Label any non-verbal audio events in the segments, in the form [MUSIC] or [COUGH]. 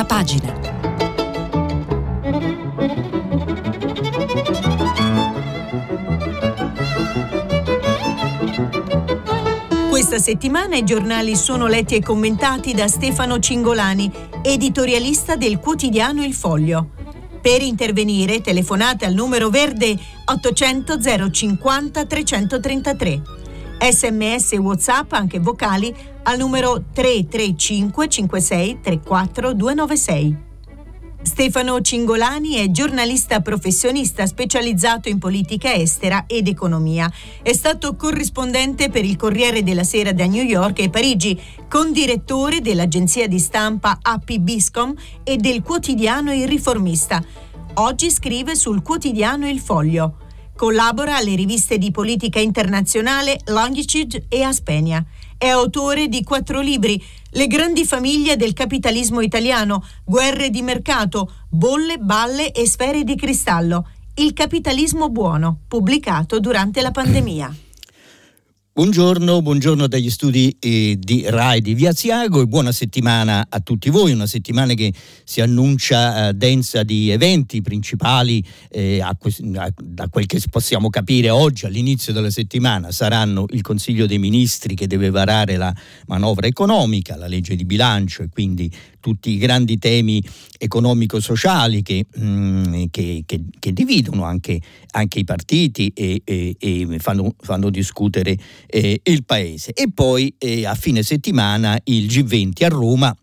prima pagina. Questa settimana i giornali sono letti e commentati da Stefano Cingolani, editorialista del quotidiano Il Foglio. Per intervenire telefonate al numero verde 800 050 333. Sms e WhatsApp anche vocali al numero 335 56 34 296. Stefano Cingolani è giornalista professionista specializzato in politica estera ed economia. È stato corrispondente per il Corriere della Sera da New York e Parigi, condirettore dell'agenzia di stampa AP Biscom e del quotidiano Il Riformista. Oggi scrive sul quotidiano Il Foglio. Collabora alle riviste di politica internazionale Longitude e Aspenia. È autore di quattro libri, Le grandi famiglie del capitalismo italiano, Guerre di mercato, Bolle, balle e sfere di cristallo, Il capitalismo buono, pubblicato durante la pandemia. Buongiorno, buongiorno dagli studi eh, di RAI di Via Ziago e buona settimana a tutti voi, una settimana che si annuncia eh, densa di eventi principali, eh, da quel che possiamo capire oggi all'inizio della settimana saranno il Consiglio dei Ministri che deve varare la manovra economica, la legge di bilancio e quindi tutti i grandi temi economico-sociali che, mm, che, che, che dividono anche, anche, i partiti e, e, e fanno, fanno, discutere eh, il Paese. E poi eh, a fine settimana il G20 a Roma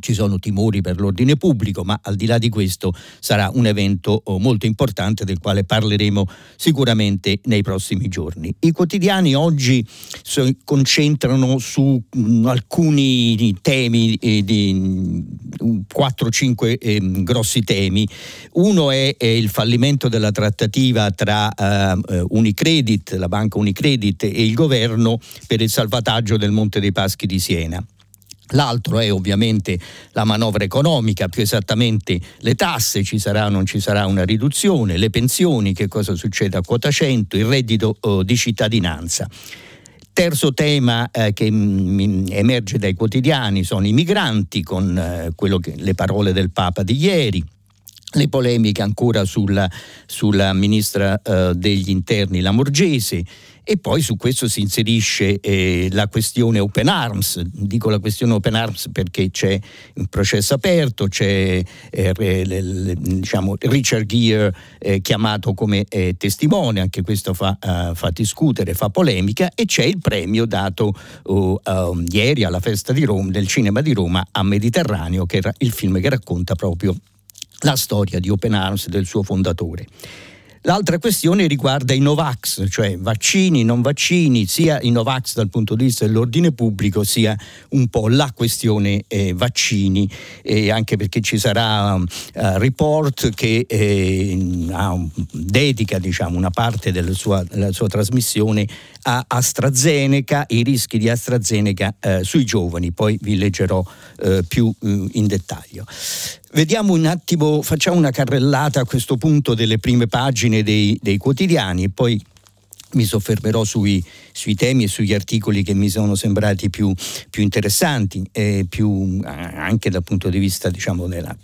ci sono timori per l'ordine pubblico, ma al di là di questo sarà un evento oh, molto importante del quale parleremo sicuramente nei prossimi giorni. I quotidiani oggi si concentrano su mm, alcuni temi, eh, di 4-5 eh, grossi temi. Uno è, il fallimento della trattativa tra eh, Unicredit, la banca Unicredit e il governo per il salvataggio del Monte dei Paschi di Siena. L'altro è ovviamente la manovra economica, più esattamente le tasse, ci sarà o non ci sarà una riduzione, le pensioni, che cosa succede a quota 100, il reddito oh, di cittadinanza. Terzo tema eh, che m- mm, emerge dai quotidiani sono i migranti, con eh, che, le parole del Papa di ieri le polemiche ancora sulla, sulla ministra eh, degli interni Lamorgese e poi su questo si inserisce eh, la questione Open Arms, dico la questione Open Arms perché c'è un processo aperto, c'è eh, le, le, diciamo, Richard Gere eh, chiamato come eh, testimone, anche questo fa, uh, fa, discutere, fa polemica e c'è il premio dato uh, uh, ieri alla festa di Roma, del cinema di Roma a Mediterraneo, che era il film che racconta proprio la storia di Open Arms e del suo fondatore. L'altra questione riguarda i Novax, cioè vaccini, non vaccini, sia i Novax dal punto di vista dell'ordine pubblico, sia un po' la questione eh, vaccini, eh, anche perché ci sarà un uh, report che eh, un, dedica diciamo, una parte della sua, della sua, trasmissione a AstraZeneca, i rischi di AstraZeneca eh, sui giovani, poi vi leggerò eh, più eh, in dettaglio. Vediamo un attimo, facciamo una carrellata a questo punto delle prime pagine dei, dei quotidiani e poi mi soffermerò sui, sui, temi e sugli articoli che mi sono sembrati più, più interessanti, più, anche dal punto di vista diciamo, della,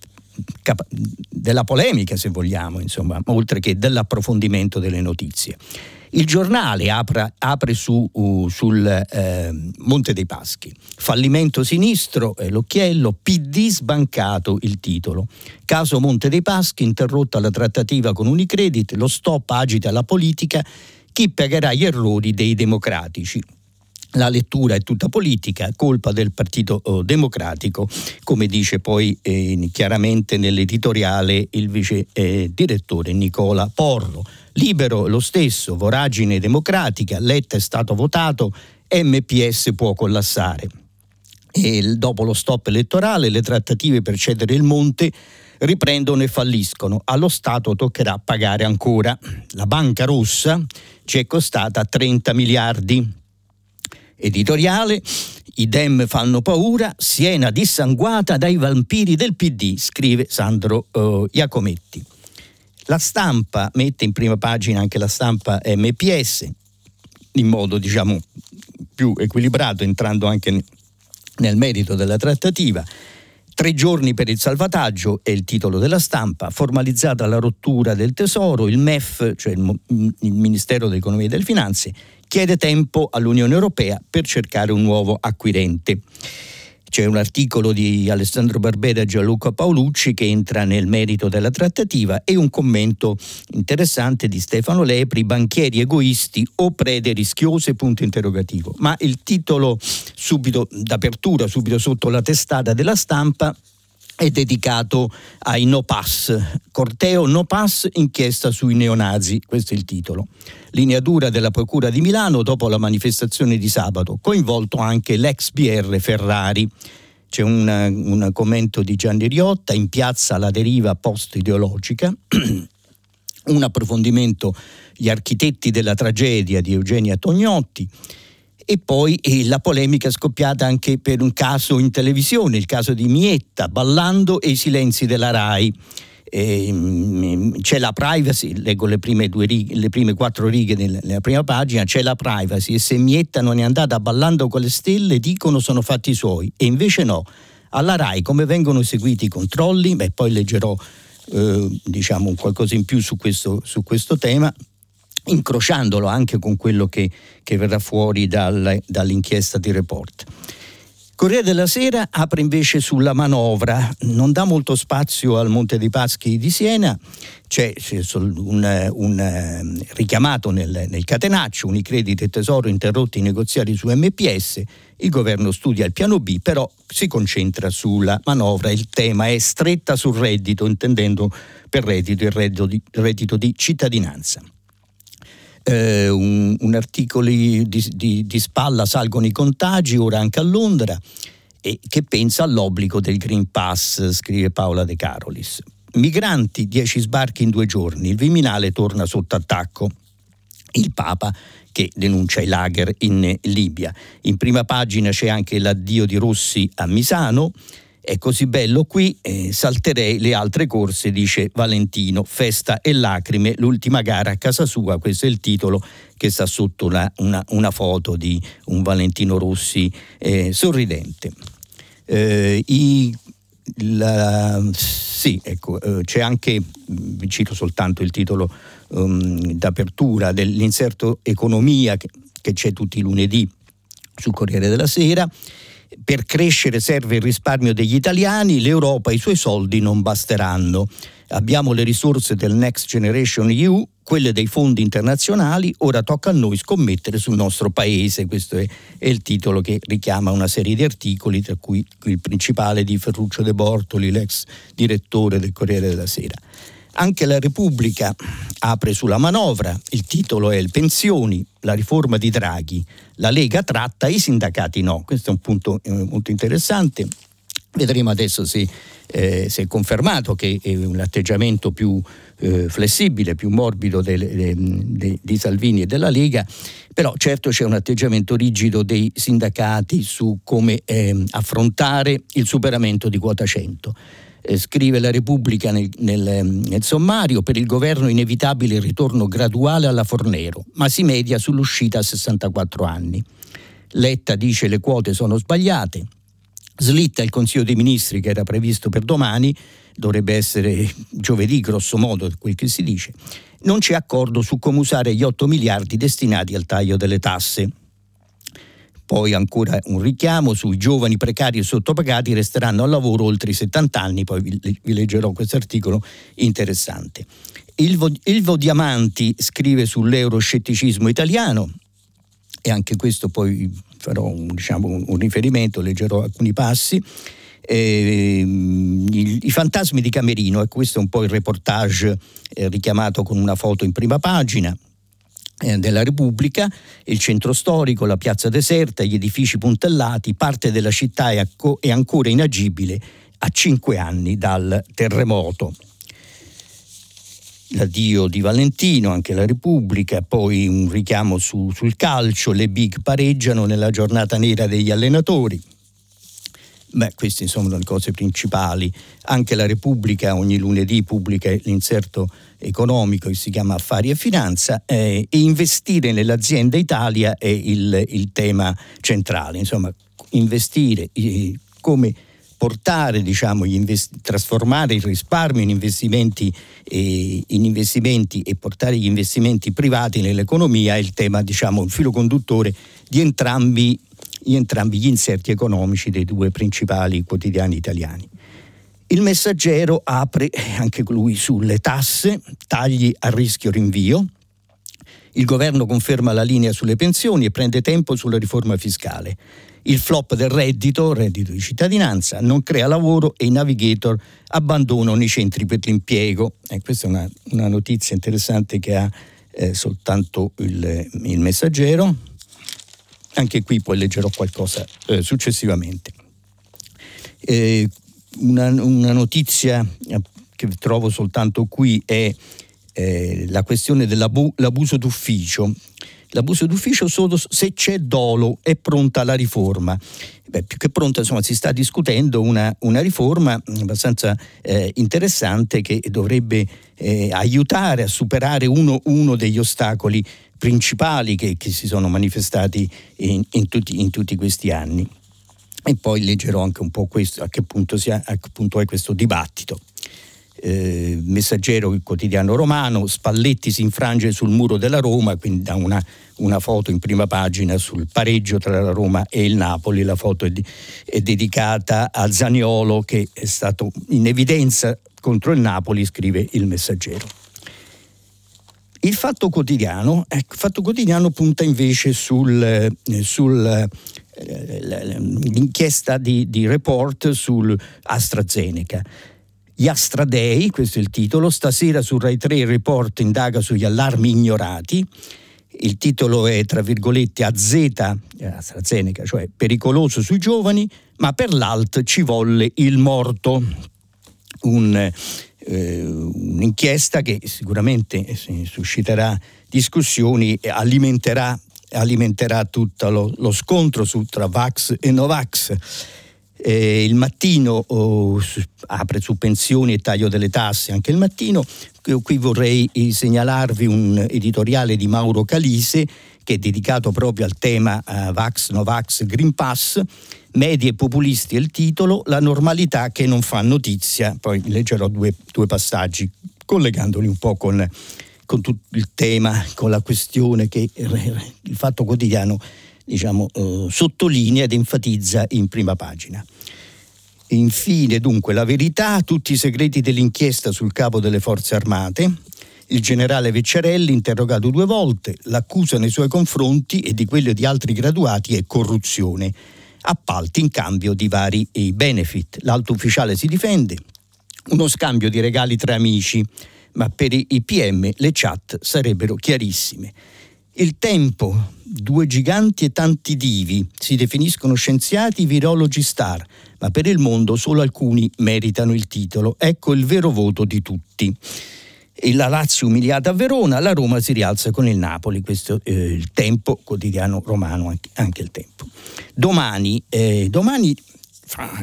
della polemica, se vogliamo, insomma, oltre che dell'approfondimento delle notizie. Il giornale apre, apre su, uh, sul eh, Monte dei Paschi. Fallimento sinistro, eh, l'occhiello, PD sbancato il titolo. Caso Monte dei Paschi, interrotta la trattativa con Unicredit, lo stop agita la politica, chi pagherà gli errori dei democratici la lettura è tutta politica, colpa del Partito oh, Democratico, come dice poi eh, chiaramente nell'editoriale il vice eh, direttore Nicola Porro. Libero lo stesso, voragine democratica, Letta è stato votato, MPS può collassare. E dopo lo stop elettorale le trattative per cedere il monte riprendono e falliscono. Allo Stato toccherà pagare ancora. La banca rossa ci è costata 30 miliardi editoriale. I Dem fanno paura, Siena dissanguata dai vampiri del PD, scrive Sandro uh, Iacometti. La stampa mette in prima pagina anche la stampa MPS, in modo diciamo più equilibrato, entrando anche nel merito della trattativa. Tre giorni per il salvataggio è il titolo della stampa, formalizzata la rottura del tesoro, il MEF, cioè il, Ministero dell'Economia e delle Finanze, chiede tempo all'Unione Europea per cercare un nuovo acquirente. C'è un articolo di Alessandro Barbera e Gianluca Paolucci che entra nel merito della trattativa e un commento interessante di Stefano Lepri, banchieri egoisti o prede rischiose, punto interrogativo. Ma il titolo subito d'apertura, subito sotto la testata della stampa, è dedicato ai no pass. Corteo no pass, inchiesta sui neonazi, questo è il titolo. Linea dura della Procura di Milano dopo la manifestazione di sabato, coinvolto anche l'ex BR Ferrari. C'è un, un commento di Gianni Riotta, in piazza la deriva post-ideologica, [CLEARS THROAT] un approfondimento gli architetti della tragedia di Eugenia Tognotti, e poi eh, la polemica scoppiata anche per un caso in televisione, il caso di Mietta, Ballando e i silenzi della RAI. Eh, c'è la privacy, leggo le prime, righe, le prime quattro righe nella, prima pagina, c'è la privacy e se Mietta non è andata ballando con le stelle dicono sono fatti suoi e invece no. Alla RAI come vengono eseguiti i controlli? Beh, poi leggerò eh, diciamo qualcosa in più su questo, su questo tema incrociandolo anche con quello che, che verrà fuori dal, dall'inchiesta di Report. Corriere della Sera apre invece sulla manovra, non dà molto spazio al Monte dei Paschi di Siena, c'è un, un ehm, richiamato nel, nel catenaccio, Unicredit e Tesoro interrotti i negoziati su MPS, il governo studia il piano B, però si concentra sulla manovra, il tema è stretta sul reddito, intendendo per reddito il reddito di, il reddito di cittadinanza eh, un, un, articolo di, di, di spalla salgono i contagi, ora anche a Londra, e che pensa all'obbligo del Green Pass, scrive Paola De Carolis. Migranti, 10 sbarchi in due giorni, il Viminale torna sotto attacco. Il Papa che denuncia i lager in Libia. In prima pagina c'è anche l'addio di Rossi a Misano, è così bello qui, eh, salterei le altre corse, dice Valentino, festa e lacrime, l'ultima gara a casa sua, questo è il titolo che sta sotto una, una, una foto di un Valentino Rossi eh, sorridente. Eh, i, la, sì, ecco, eh, c'è anche, vi cito soltanto il titolo um, d'apertura dell'inserto economia che, che c'è tutti i lunedì sul Corriere della Sera per crescere serve il risparmio degli italiani, l'Europa e i suoi soldi non basteranno. Abbiamo le risorse del Next Generation EU, quelle dei fondi internazionali, ora tocca a noi scommettere sul nostro paese. Questo è, è il titolo che richiama una serie di articoli, tra cui il principale di Ferruccio De Bortoli, l'ex direttore del Corriere della Sera. Anche la Repubblica apre sulla manovra, il titolo è il Pensioni, la riforma di Draghi, la Lega tratta, i sindacati no. Questo è un punto eh, molto interessante. Vedremo adesso se, eh, se, è confermato che è un atteggiamento più eh, flessibile, più morbido del, de, de, di Salvini e della Lega, però certo c'è un atteggiamento rigido dei sindacati su come eh, affrontare il superamento di quota 100 eh, scrive la Repubblica nel, nel, ehm, nel, sommario, per il governo inevitabile il ritorno graduale alla Fornero, ma si media sull'uscita a 64 anni. Letta dice le quote sono sbagliate, slitta il Consiglio dei Ministri che era previsto per domani, dovrebbe essere giovedì grosso modo quel che si dice, non c'è accordo su come usare gli 8 miliardi destinati al taglio delle tasse. Poi ancora un richiamo sui giovani precari e sottopagati resteranno al lavoro oltre i 70 anni, poi vi, leggerò questo articolo interessante. Ilvo, Ilvo Diamanti scrive sull'euroscetticismo italiano e anche questo poi farò un, diciamo, un, riferimento, leggerò alcuni passi. Eh, i, i, fantasmi di Camerino, e questo è un po' il reportage eh, richiamato con una foto in prima pagina, della Repubblica, il centro storico, la piazza deserta, gli edifici puntellati, parte della città è, acco- è ancora inagibile a cinque anni dal terremoto. L'addio di Valentino, anche la Repubblica, poi un richiamo su, sul calcio, le big pareggiano nella giornata nera degli allenatori. Beh, queste sono le cose principali. Anche la Repubblica ogni lunedì pubblica l'inserto economico che si chiama Affari e Finanza eh, e investire nell'azienda Italia è il, il tema centrale. Insomma, investire eh, come portare, diciamo, invest- trasformare il risparmio in investimenti, eh, in investimenti, e portare gli investimenti privati nell'economia è il tema, diciamo, il filo conduttore di entrambi, di entrambi gli inserti economici dei due principali quotidiani italiani. Il messaggero apre anche lui sulle tasse, tagli a rischio rinvio. Il governo conferma la linea sulle pensioni e prende tempo sulla riforma fiscale. Il flop del reddito, reddito di cittadinanza, non crea lavoro e i navigator abbandonano i centri per l'impiego. E questa è una, una notizia interessante che ha eh, soltanto il, il, messaggero. Anche qui poi leggerò qualcosa eh, successivamente. Eh, una, una notizia eh, che trovo soltanto qui è eh, la questione dell'abuso d'ufficio. L'abuso d'ufficio solo se c'è dolo è pronta la riforma. Beh, più che pronta, insomma, si sta discutendo una, una riforma abbastanza eh, interessante che dovrebbe eh, aiutare a superare uno, uno, degli ostacoli principali che, che si sono manifestati in, in, tutti, in tutti questi anni e poi leggerò anche un po' questo, a che punto, sia, a che punto è questo dibattito. Eh, messaggero il quotidiano romano, Spalletti si infrange sul muro della Roma, quindi da una, una, foto in prima pagina sul pareggio tra la Roma e il Napoli, la foto è, di, è dedicata a Zaniolo che è stato in evidenza contro il Napoli, scrive il messaggero. Il fatto quotidiano, ecco, fatto quotidiano punta invece sul, eh, sul l'inchiesta di, di report su AstraZeneca. Gli Astradei, questo è il titolo, stasera su Rai 3 il report indaga sugli allarmi ignorati. Il titolo è, tra virgolette, AZ, eh, AstraZeneca, cioè pericoloso sui giovani, ma per l'alt ci volle il morto. Un, eh, un'inchiesta che sicuramente eh, susciterà discussioni e alimenterà alimenterà tutto lo, lo scontro su, tra Vax e Novax. Eh, il mattino oh, apre su pensioni e taglio delle tasse anche il mattino. Qui vorrei segnalarvi un editoriale di Mauro Calise che è dedicato proprio al tema uh, Vax, Novax, Green Pass. Media e populisti è il titolo, la normalità che non fa notizia. Poi leggerò due, due passaggi collegandoli un po' con con tutto il tema, con la questione che il Fatto Quotidiano diciamo, eh, sottolinea ed enfatizza in prima pagina. Infine, dunque, la verità, tutti i segreti dell'inchiesta sul capo delle forze armate, il generale Vecciarelli, interrogato due volte, l'accusa nei suoi confronti e di quelli di altri graduati è corruzione, appalti in cambio di vari benefit. L'alto ufficiale si difende, uno scambio di regali tra amici, ma per i PM le chat sarebbero chiarissime. Il tempo, due giganti e tanti divi, si definiscono scienziati virologi star, ma per il mondo solo alcuni meritano il titolo. Ecco il vero voto di tutti. La Lazio umiliata a Verona, la Roma si rialza con il Napoli, questo è eh, il tempo quotidiano romano, anche, anche il tempo. Domani, eh, domani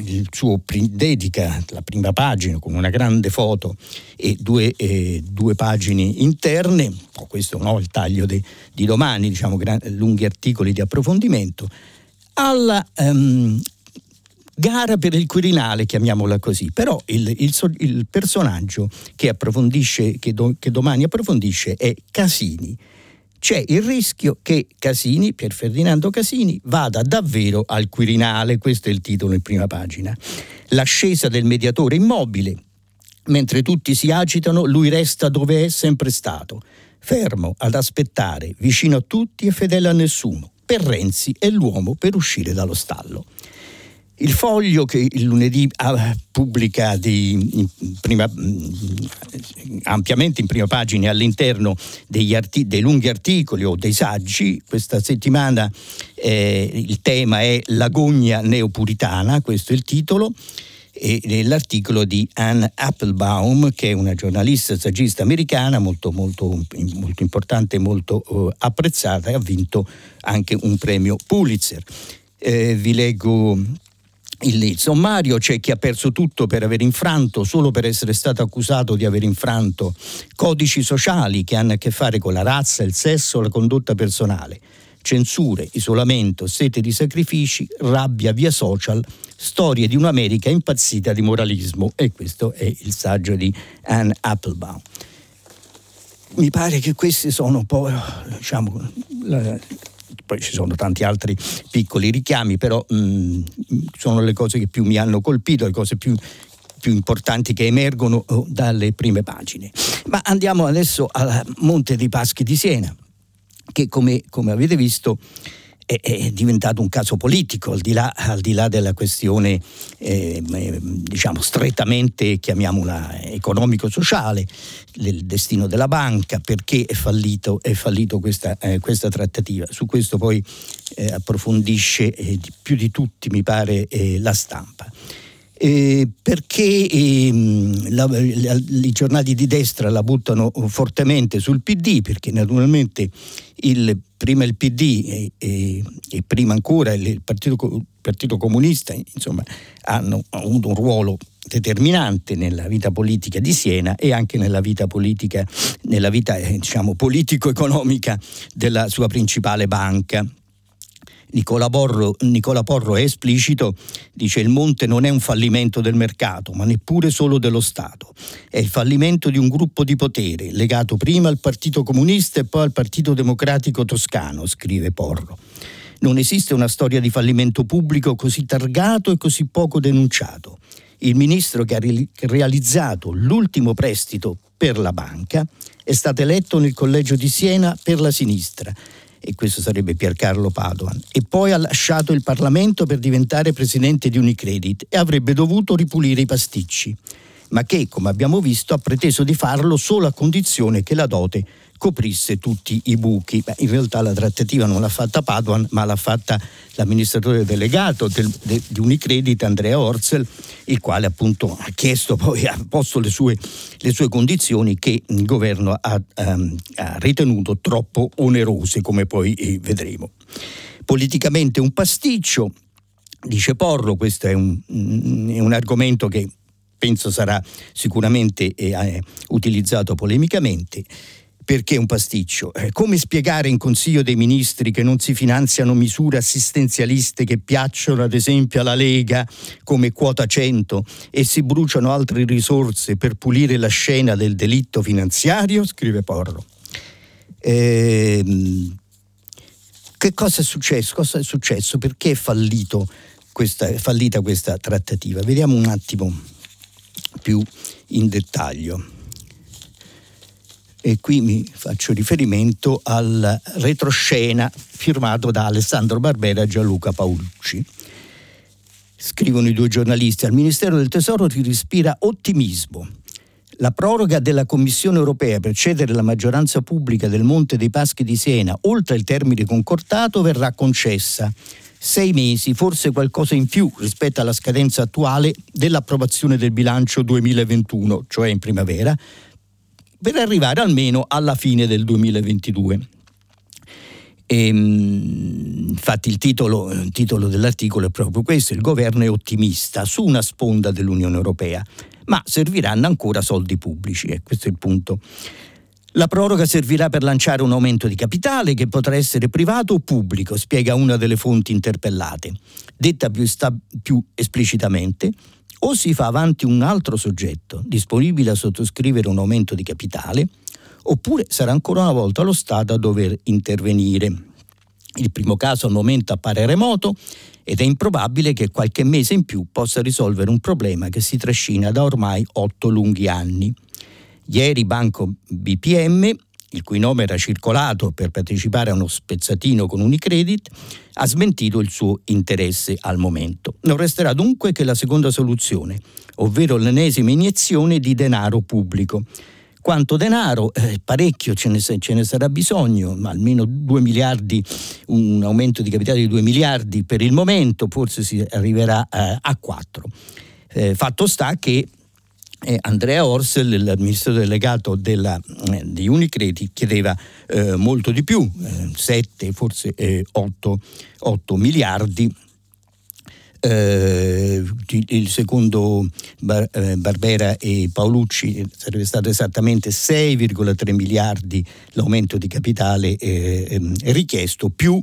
il suo dedica la prima pagina con una grande foto e due, eh, due pagine interne, oh, questo no, il taglio de, di domani, diciamo gran, lunghi articoli di approfondimento, alla um, gara per il Quirinale, chiamiamola così, però il, il, il personaggio che, che, do, che domani approfondisce è Casini c'è il rischio che Casini, Pier Ferdinando Casini, vada davvero al Quirinale, questo è il titolo in prima pagina. L'ascesa del mediatore immobile, mentre tutti si agitano, lui resta dove è sempre stato, fermo ad aspettare, vicino a tutti e fedele a nessuno. Per Renzi è l'uomo per uscire dallo stallo. Il foglio che il lunedì ah, pubblica di, prima, mm, ampiamente in prima pagina all'interno arti, dei lunghi articoli o dei saggi, questa settimana eh, il tema è L'agonia neopuritana, questo è il titolo e l'articolo di Anne Applebaum, che è una giornalista saggista americana molto, molto, molto importante e molto uh, apprezzata e ha vinto anche un premio Pulitzer. Eh, vi leggo il sommario c'è chi ha perso tutto per aver infranto, solo per essere stato accusato di aver infranto codici sociali che hanno a che fare con la razza, il sesso, la condotta personale. censure, isolamento, sete di sacrifici, rabbia via social, storie di un'America impazzita di moralismo. E questo è il saggio di Anne Applebaum. Mi pare che questi sono un po', diciamo, poi ci sono tanti altri piccoli richiami, però mh, sono le cose che più mi hanno colpito, le cose più, più importanti che emergono oh, dalle prime pagine. Ma andiamo adesso al Monte dei Paschi di Siena, che come, come avete visto è, è, diventato un caso politico, al di là, al di là della questione eh, diciamo strettamente, chiamiamola economico-sociale, del destino della banca, perché è fallito, è fallito questa, eh, questa, trattativa. Su questo poi eh, approfondisce eh, più di tutti, mi pare, eh, la stampa eh, perché ehm, la, la, i giornali di destra la buttano fortemente sul PD, perché naturalmente il, prima il PD e, e, e prima ancora il Partito, il Partito Comunista insomma, hanno avuto un ruolo determinante nella vita politica di Siena e anche nella vita politica, nella vita eh, diciamo, politico-economica della sua principale banca. Nicola Porro, Nicola Porro è esplicito, dice il Monte non è un fallimento del mercato, ma neppure solo dello Stato. È il fallimento di un gruppo di potere, legato prima al Partito Comunista e poi al Partito Democratico Toscano, scrive Porro. Non esiste una storia di fallimento pubblico così targato e così poco denunciato. Il ministro che ha realizzato l'ultimo prestito per la banca è stato eletto nel collegio di Siena per la sinistra e questo sarebbe Piercarlo Padoan, e poi ha lasciato il Parlamento per diventare presidente di Unicredit e avrebbe dovuto ripulire i pasticci, ma che, come abbiamo visto, ha preteso di farlo solo a condizione che la dote coprisse tutti i buchi. Beh, in realtà la trattativa non l'ha fatta Paduan, ma l'ha fatta l'amministratore delegato del, de, di Unicredit, Andrea Orzel, il quale appunto ha chiesto, poi ha posto le sue, le sue condizioni che il governo ha, um, ha, ritenuto troppo onerose, come poi eh, vedremo. Politicamente un pasticcio, dice Porro, questo è un, è un argomento che penso sarà sicuramente eh, utilizzato polemicamente. Perché un pasticcio? Eh, come spiegare in Consiglio dei Ministri che non si finanziano misure assistenzialiste che piacciono ad esempio alla Lega come quota 100 e si bruciano altre risorse per pulire la scena del delitto finanziario? Scrive Porro. Eh, che cosa è successo? Cosa è successo? Perché è, questa, è fallita questa trattativa? Vediamo un attimo più in dettaglio e qui mi faccio riferimento al retroscena firmato da Alessandro Barbera e Gianluca Paolucci. Scrivono i due giornalisti, al Ministero del Tesoro si respira ottimismo. La proroga della Commissione europea per cedere la maggioranza pubblica del Monte dei Paschi di Siena oltre il termine concordato verrà concessa. Sei mesi, forse qualcosa in più rispetto alla scadenza attuale dell'approvazione del bilancio 2021, cioè in primavera, per arrivare almeno alla fine del 2022. E, ehm, infatti il titolo, il titolo, dell'articolo è proprio questo, il governo è ottimista su una sponda dell'Unione Europea, ma serviranno ancora soldi pubblici, e questo è il punto. La proroga servirà per lanciare un aumento di capitale che potrà essere privato o pubblico, spiega una delle fonti interpellate. Detta più, sta, più esplicitamente, o si fa avanti un altro soggetto disponibile a sottoscrivere un aumento di capitale, oppure sarà ancora una volta lo Stato a dover intervenire. Il primo caso al momento appare remoto ed è improbabile che qualche mese in più possa risolvere un problema che si trascina da ormai otto lunghi anni. Ieri Banco BPM il cui nome era circolato per partecipare a uno spezzatino con Unicredit, ha smentito il suo interesse al momento. Non resterà dunque che la seconda soluzione, ovvero l'ennesima iniezione di denaro pubblico. Quanto denaro? Eh, parecchio ce ne, ce ne, sarà bisogno, ma almeno 2 miliardi, un aumento di capitale di 2 miliardi per il momento, forse si arriverà eh, a 4. Eh, fatto sta che eh, Andrea Orsel, l'amministratore delegato della, eh, di Unicredit, chiedeva eh, molto di più, 7, eh, forse 8, eh, 8 miliardi. eh, il secondo Bar, Barbera e Paolucci sarebbe stato esattamente 6,3 miliardi l'aumento di capitale eh, ehm, richiesto più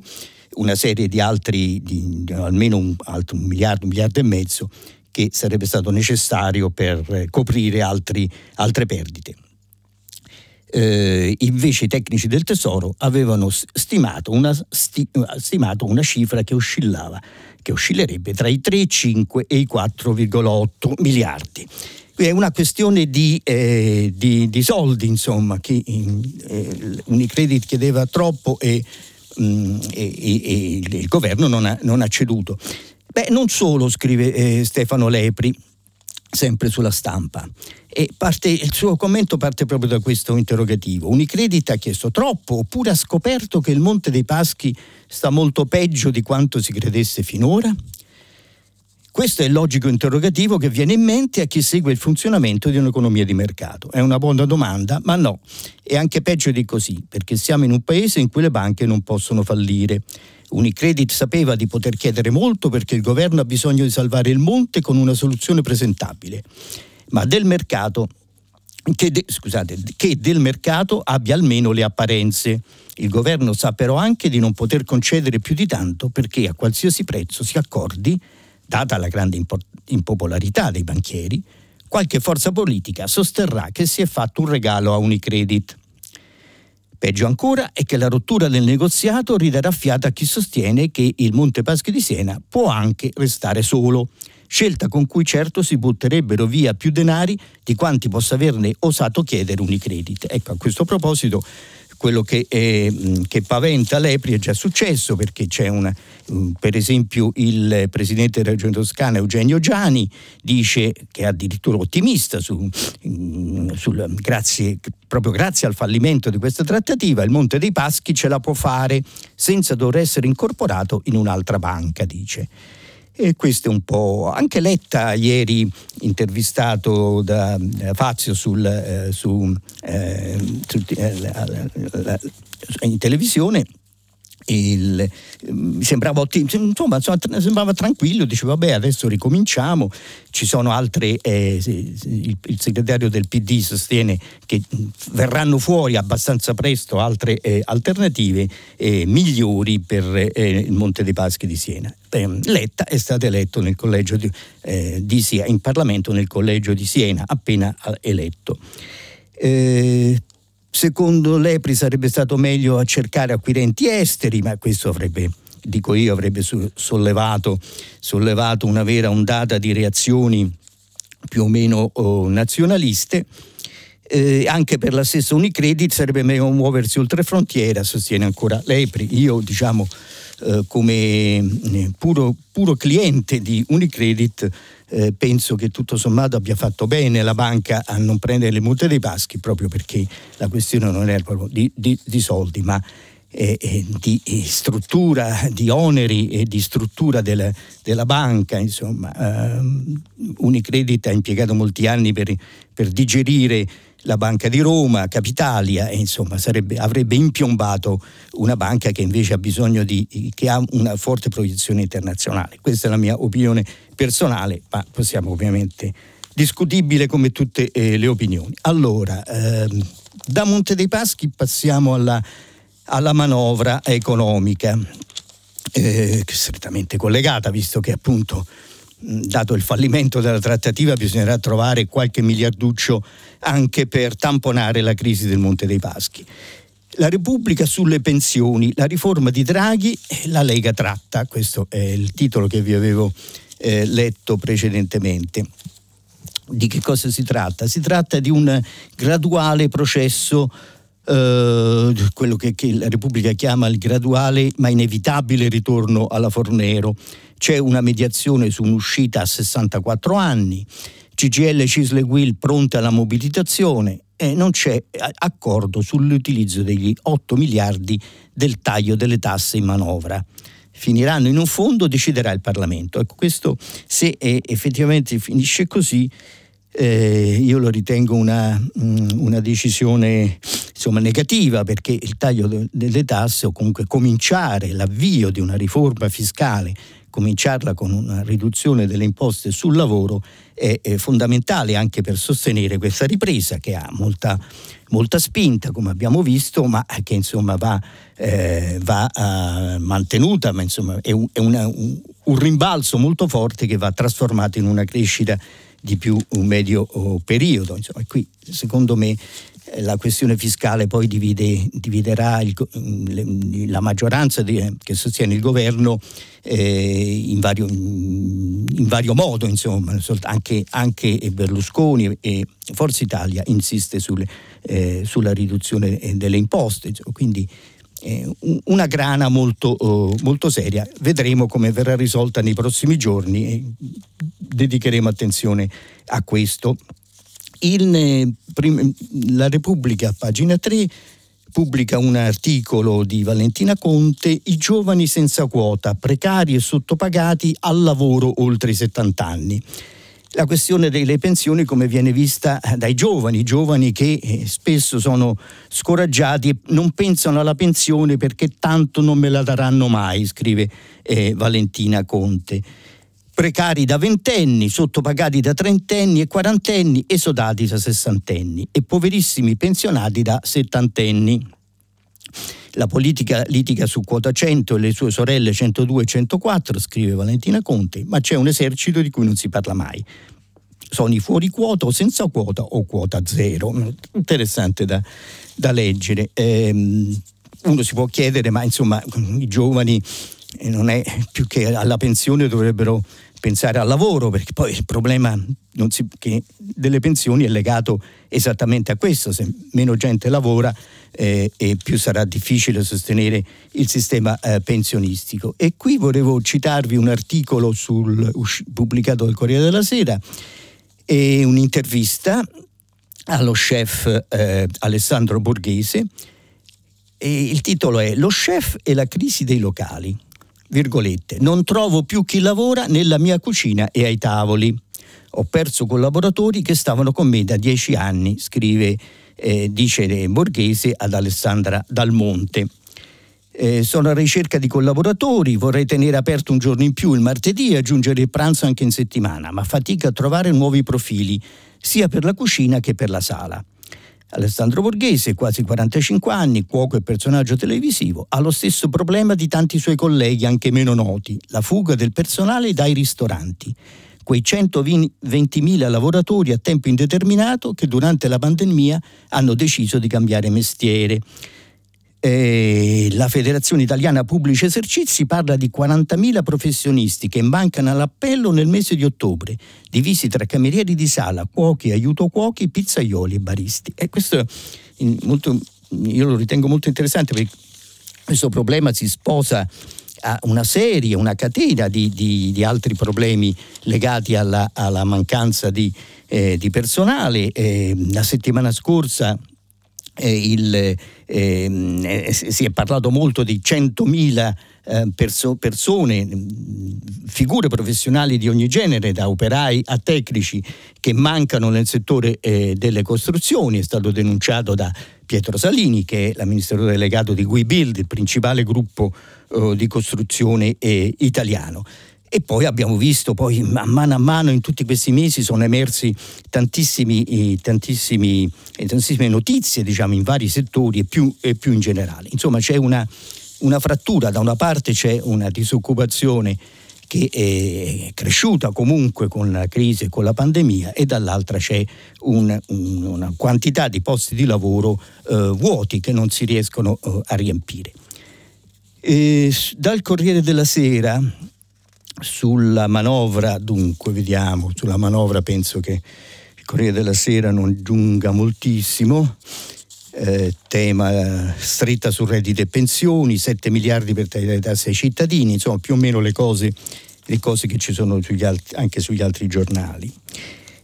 una serie di altri, di almeno un, altro, un miliardo, un miliardo e mezzo che sarebbe stato necessario per eh, coprire altri, altre perdite. Eh, invece i tecnici del Tesoro avevano stimato una, sti, stimato una cifra che oscillava che oscillerebbe tra i 3,5 e i 4,8 miliardi. È una questione di, eh, di, di soldi, insomma, che eh, Unicredit chiedeva troppo e, mh, mm, e, e, e, il governo non ha, non ha ceduto. Beh, non solo, scrive eh, Stefano Lepri, sempre sulla stampa. E parte, il suo commento parte proprio da questo interrogativo. Unicredit ha chiesto troppo oppure ha scoperto che il Monte dei Paschi sta molto peggio di quanto si credesse finora? Questo è il logico interrogativo che viene in mente a chi segue il funzionamento di un'economia di mercato. È una buona domanda, ma no, è anche peggio di così, perché siamo in un paese in cui le banche non possono fallire. Unicredit sapeva di poter chiedere molto perché il governo ha bisogno di salvare il monte con una soluzione presentabile, ma del mercato che, de, scusate, che del mercato abbia almeno le apparenze. Il governo sa però anche di non poter concedere più di tanto perché a qualsiasi prezzo si accordi, data la grande impopolarità dei banchieri, qualche forza politica sosterrà che si è fatto un regalo a Unicredit. Peggio ancora è che la rottura del negoziato ridarà fiata a chi sostiene che il Monte Paschi di Siena può anche restare solo, scelta con cui certo si butterebbero via più denari di quanti possa averne osato chiedere Unicredit. Ecco, a questo proposito quello che, è, che, paventa l'EPRI è già successo perché c'è una, per esempio il presidente della Regione Toscana Eugenio Giani dice che è addirittura ottimista su, sul, grazie, proprio grazie al fallimento di questa trattativa il Monte dei Paschi ce la può fare senza dover essere incorporato in un'altra banca, dice. E questo è un po'. Anche Letta ieri intervistato da, da Fazio sul, eh, su, eh, su, eh, la, la, la, in televisione il, mi sembrava, insomma, sembrava tranquillo, diceva vabbè adesso ricominciamo, ci sono altre, eh, il, il, segretario del PD sostiene che verranno fuori abbastanza presto altre eh, alternative eh, migliori per eh, il Monte dei Paschi di Siena. Letta è stato eletto nel collegio di, eh, di Siena, in Parlamento nel collegio di Siena, appena eletto. Eh, Secondo l'EPRI sarebbe stato meglio cercare acquirenti esteri, ma questo avrebbe, dico io, avrebbe sollevato, sollevato una vera ondata di reazioni più o meno oh, nazionaliste. Eh, anche per la stessa Unicredit sarebbe meglio muoversi oltre frontiera, sostiene ancora l'EPRI. Io diciamo eh, come eh, puro, puro, cliente di Unicredit eh, penso che tutto sommato abbia fatto bene la banca a non prendere le multe dei paschi proprio perché la questione non era proprio di, di, di soldi ma eh, eh, di struttura, di oneri e di struttura della, della banca. Insomma, ehm, Unicredit ha impiegato molti anni per, per digerire la Banca di Roma, Capitalia, e insomma sarebbe, avrebbe impiombato una banca che invece ha bisogno di, che ha una forte proiezione internazionale. Questa è la mia opinione personale, ma possiamo ovviamente discutibile come tutte eh, le opinioni. Allora, ehm, da Monte dei Paschi passiamo alla, alla manovra economica, eh, strettamente collegata, visto che appunto dato il fallimento della trattativa bisognerà trovare qualche miliarduccio anche per tamponare la crisi del Monte dei Paschi. La Repubblica sulle pensioni, la riforma di Draghi e la Lega tratta, questo è il titolo che vi avevo eh, letto precedentemente. Di che cosa si tratta? Si tratta di un graduale processo Uh, quello che, che, la Repubblica chiama il graduale ma inevitabile ritorno alla Fornero. C'è una mediazione su un'uscita a 64 anni, CGL Cisle Will pronte alla mobilitazione e non c'è accordo sull'utilizzo degli 8 miliardi del taglio delle tasse in manovra. Finiranno in un fondo, deciderà il Parlamento. Ecco, questo se effettivamente finisce così, eh, io lo ritengo una, mm, una decisione insomma, negativa perché il taglio de- delle tasse o comunque cominciare l'avvio di una riforma fiscale cominciarla con una riduzione delle imposte sul lavoro è, è fondamentale anche per sostenere questa ripresa che ha molta, molta spinta, come abbiamo visto, ma che insomma va, eh, va uh, mantenuta, ma insomma è, un, è una, un, un, rimbalzo molto forte che va trasformato in una crescita di più un medio oh, periodo. Insomma, qui secondo me la questione fiscale poi divide, dividerà il, la maggioranza di, che sostiene il governo eh, in, vario, in, vario, modo, insomma, anche, anche, Berlusconi e Forza Italia insiste sulle, eh, sulla riduzione delle imposte, quindi eh, una grana molto, oh, molto, seria. Vedremo come verrà risolta nei prossimi giorni dedicheremo attenzione a questo. Il, eh, la Repubblica, pagina 3, pubblica un articolo di Valentina Conte, i giovani senza quota, precari e sottopagati al lavoro oltre i 70 anni. La questione delle pensioni come viene vista dai giovani, giovani che eh, spesso sono scoraggiati e non pensano alla pensione perché tanto non me la daranno mai, scrive eh, Valentina Conte precari da ventenni, sottopagati da trentenni e quarantenni, esodati da sessantenni e poverissimi pensionati da settantenni. La politica litiga su quota 100 e le sue sorelle 102 e 104, scrive Valentina Conte, ma c'è un esercito di cui non si parla mai. Sono i fuori quota o senza quota o quota zero. Interessante da, da leggere. Eh, uno si può chiedere, ma insomma i giovani eh, non è più che alla pensione dovrebbero pensare al lavoro, perché poi il problema si, delle pensioni è legato esattamente a questo, se meno gente lavora eh, e più sarà difficile sostenere il sistema eh, pensionistico. E qui volevo citarvi un articolo sul, pubblicato dal Corriere della Sera e un'intervista allo chef eh, Alessandro Borghese e il titolo è Lo chef e la crisi dei locali virgolette, non trovo più chi lavora nella mia cucina e ai tavoli. Ho perso collaboratori che stavano con me da dieci anni, scrive, eh, dice Borghese ad Alessandra Dalmonte. Eh, sono a ricerca di collaboratori, vorrei tenere aperto un giorno in più il martedì e aggiungere il pranzo anche in settimana, ma fatica a trovare nuovi profili, sia per la cucina che per la sala. Alessandro Borghese, quasi 45 anni, cuoco e personaggio televisivo, ha lo stesso problema di tanti suoi colleghi anche meno noti, la fuga del personale dai ristoranti. Quei 120.000 lavoratori a tempo indeterminato che durante la pandemia hanno deciso di cambiare mestiere. Eh, la Federazione Italiana Pubblici Esercizi parla di 40.000 professionisti che mancano all'appello nel mese di ottobre, divisi tra camerieri di sala, cuochi, aiuto cuochi, pizzaioli e baristi. E questo molto, io lo ritengo molto interessante perché questo problema si sposa a una serie, una catena di, di, di altri problemi legati alla, alla mancanza di, eh, di personale. Eh, la settimana scorsa eh, il, ehm, eh, si è parlato molto di 100.000 eh, perso- persone, figure professionali di ogni genere, da operai a tecnici, che mancano nel settore eh, delle costruzioni. È stato denunciato da Pietro Salini, che è l'amministratore delegato di WeBuild, il principale gruppo eh, di costruzione eh, italiano. E poi abbiamo visto, poi a mano a mano in tutti questi mesi sono emersi tantissimi, tantissimi, eh, tantissime notizie diciamo, in vari settori e più, e più in generale. Insomma c'è una, una frattura, da una parte c'è una disoccupazione che è cresciuta comunque con la crisi e con la pandemia e dall'altra c'è un, un, una quantità di posti di lavoro eh, vuoti che non si riescono eh, a riempire. E dal Corriere della Sera sulla manovra, dunque, vediamo, sulla manovra penso che il Corriere della Sera non giunga moltissimo. Eh, tema stretta sul reddito e pensioni, 7 miliardi per tagliare le tasse ai cittadini, insomma più o meno le cose, le cose che ci sono sugli altri, anche sugli altri giornali.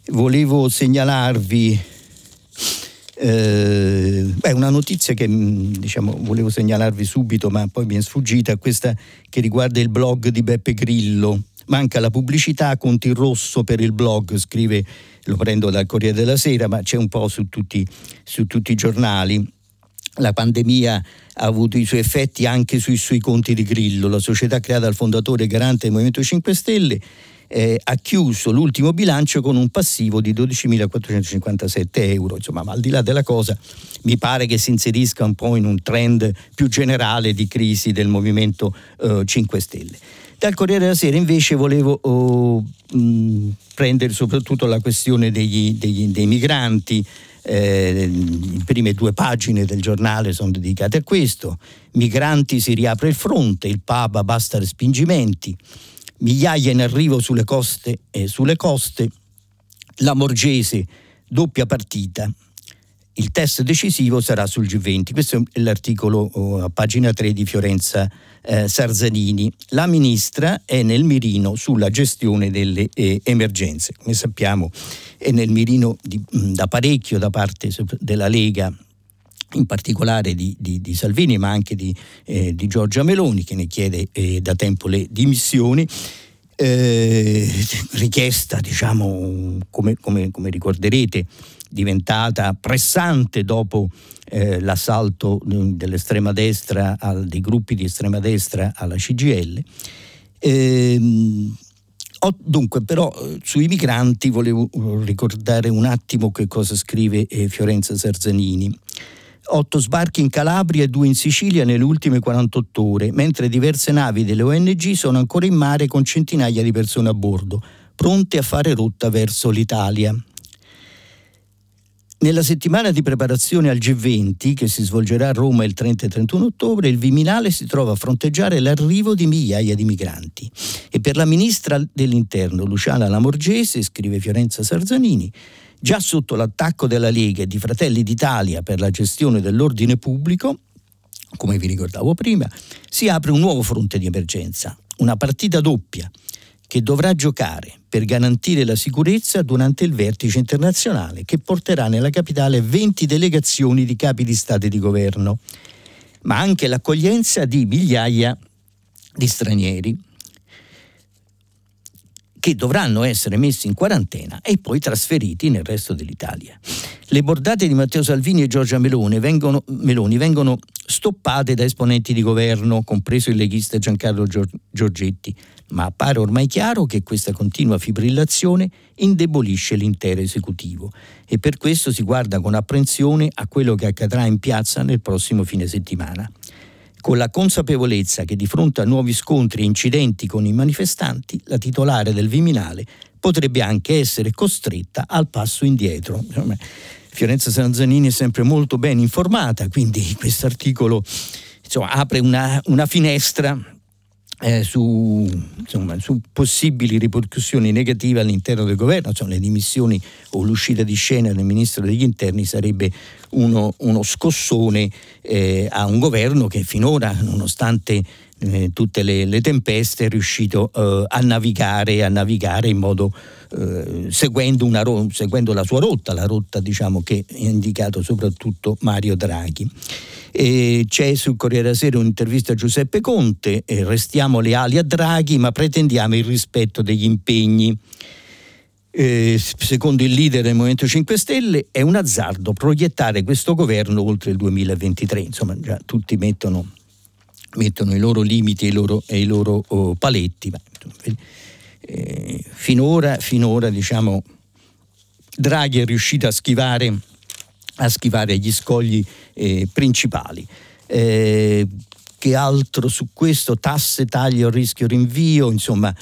Volevo segnalarvi eh, beh, una notizia che mm, diciamo, volevo segnalarvi subito, ma poi mi è sfuggita, questa che riguarda il blog di Beppe Grillo. Manca la pubblicità, conti il rosso per il blog, scrive, lo prendo dal Corriere della Sera, ma c'è un po' su tutti, su tutti i giornali. la pandemia ha avuto i suoi effetti anche sui suoi conti di Grillo, la società creata dal fondatore garante del Movimento 5 Stelle eh, ha chiuso l'ultimo bilancio con un passivo di 12.457 euro. Insomma, ma al di là della cosa, mi pare che si inserisca un po' in un trend più generale di crisi del Movimento eh, 5 Stelle. Dal Corriere della Sera invece volevo oh, mh, prendere soprattutto la questione degli, degli, dei migranti. Eh, le prime due pagine del giornale sono dedicate a questo. Migranti si riapre il fronte, il Papa basta respingimenti migliaia in arrivo sulle coste, eh, sulle coste la Morgese doppia partita. Il test decisivo sarà sul G20. Questo è l'articolo oh, a pagina 3 di Fiorenza eh, Sarzanini. La ministra è nel mirino sulla gestione delle eh, emergenze. Come sappiamo è nel mirino di, da parecchio da parte della Lega in particolare di, di, di, Salvini ma anche di, eh, di, Giorgia Meloni che ne chiede eh, da tempo le dimissioni. Eh, richiesta, diciamo, come, come, come, ricorderete, diventata pressante dopo eh, l'assalto dell'estrema destra, al, dei gruppi di estrema destra alla CGL. Ehm, dunque, però sui migranti volevo ricordare un attimo che cosa scrive eh, Fiorenza Sarzanini. Otto sbarchi in Calabria e due in Sicilia nelle ultime 48 ore, mentre diverse navi delle ONG sono ancora in mare con centinaia di persone a bordo, pronte a fare rotta verso l'Italia. Nella settimana di preparazione al G20, che si svolgerà a Roma il 30 e 31 ottobre, il Viminale si trova a fronteggiare l'arrivo di migliaia di migranti. E per la ministra dell'Interno, Luciana Lamorgese, scrive Fiorenza Sarzanini, Già sotto l'attacco della Lega e di Fratelli d'Italia per la gestione dell'ordine pubblico, come vi ricordavo prima, si apre un nuovo fronte di emergenza, una partita doppia che dovrà giocare per garantire la sicurezza durante il vertice internazionale che porterà nella capitale 20 delegazioni di capi di Stato e di governo, ma anche l'accoglienza di migliaia di stranieri che dovranno essere messi in quarantena e poi trasferiti nel resto dell'Italia. Le bordate di Matteo Salvini e Giorgia Meloni vengono, Meloni vengono stoppate da esponenti di governo, compreso il leghista Giancarlo Giorgetti, ma appare ormai chiaro che questa continua fibrillazione indebolisce l'intero esecutivo e per questo si guarda con apprensione a quello che accadrà in piazza nel prossimo fine settimana con la consapevolezza che di fronte a nuovi scontri e incidenti con i manifestanti, la titolare del Viminale potrebbe anche essere costretta al passo indietro. Fiorenza Sanzanini è sempre molto ben informata, quindi questo articolo apre una, una finestra eh, su, insomma, su, possibili ripercussioni negative all'interno del governo, insomma, le dimissioni o l'uscita di scena del ministro degli interni sarebbe uno, uno scossone eh, a un governo che finora, nonostante eh, tutte le, le, tempeste, è riuscito eh, a, navigare, a navigare in modo eh, seguendo, una, seguendo, la sua rotta, la rotta diciamo, che ha indicato soprattutto Mario Draghi. E c'è sul Corriere della Sera un'intervista a Giuseppe Conte, eh, restiamo leali a Draghi ma pretendiamo il rispetto degli impegni. Eh, secondo il leader del Movimento 5 Stelle è un azzardo proiettare questo governo oltre il 2023, insomma già tutti mettono, mettono i loro limiti e i loro, e i loro oh, paletti. Eh, finora, finora diciamo, Draghi è riuscito a schivare a schivare gli scogli eh, principali. Eh, che altro su questo? Tasse, taglio, rischio, rinvio, insomma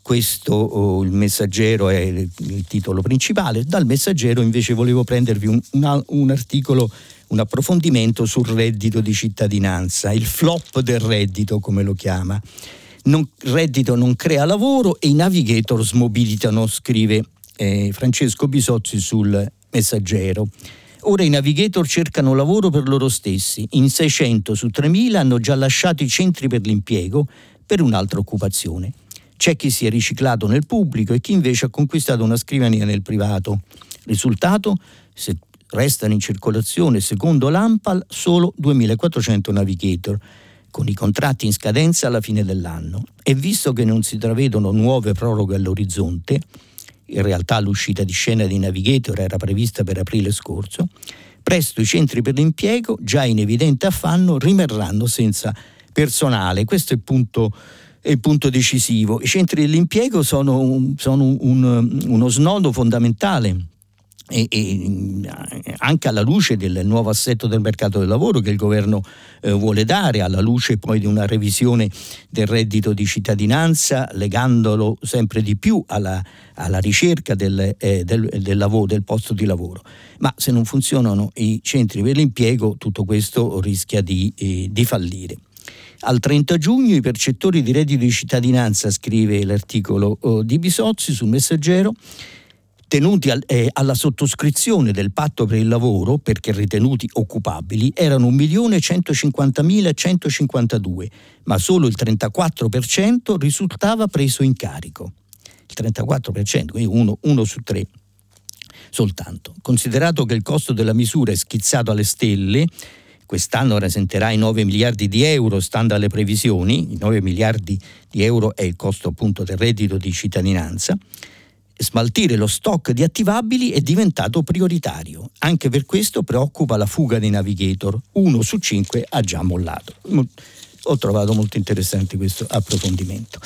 questo oh, il messaggero è il, il, titolo principale. Dal messaggero invece volevo prendervi un, un, un articolo, un approfondimento sul reddito di cittadinanza, il flop del reddito come lo chiama. Non, reddito non crea lavoro e i navigator smobilitano, scrive eh, Francesco Bisozzi sul messaggero. Ora i navigator cercano lavoro per loro stessi. In 600 su 3000 hanno già lasciato i centri per l'impiego per un'altra occupazione. C'è chi si è riciclato nel pubblico e chi invece ha conquistato una scrivania nel privato. Risultato? Se restano in circolazione, secondo l'AMPAL, solo 2400 navigator con i contratti in scadenza alla fine dell'anno. E visto che non si travedono nuove proroghe all'orizzonte, in realtà l'uscita di scena di Navigator era prevista per aprile scorso, Presto i centri per l'impiego, già in evidente affanno, rimarranno senza personale. Questo è il punto è il punto decisivo. I centri dell'impiego sono, sono un, uno snodo fondamentale e, e, anche alla luce del nuovo assetto del mercato del lavoro che il governo eh, vuole dare, alla luce poi di una revisione del reddito di cittadinanza, legandolo sempre di più alla, alla ricerca del, eh, del, del, lavoro, del posto di lavoro. Ma se non funzionano i centri per l'impiego, tutto questo rischia di, eh, di fallire. Al 30 giugno i percettori di reddito di cittadinanza, scrive l'articolo oh, di Bisozzi sul Messaggero, tenuti al, eh, alla sottoscrizione del patto per il lavoro, perché ritenuti occupabili, erano 1.150.152, ma solo il 34% risultava preso in carico. Il 34%, quindi uno, uno su tre soltanto. Considerato che il costo della misura è schizzato alle stelle, quest'anno presenterà i 9 miliardi di euro, stando alle previsioni, i 9 miliardi di euro è il costo appunto del reddito di cittadinanza, smaltire lo stock di attivabili è diventato prioritario. Anche per questo preoccupa la fuga dei navigator. Uno su cinque ha già mollato. Ho trovato molto interessante questo approfondimento.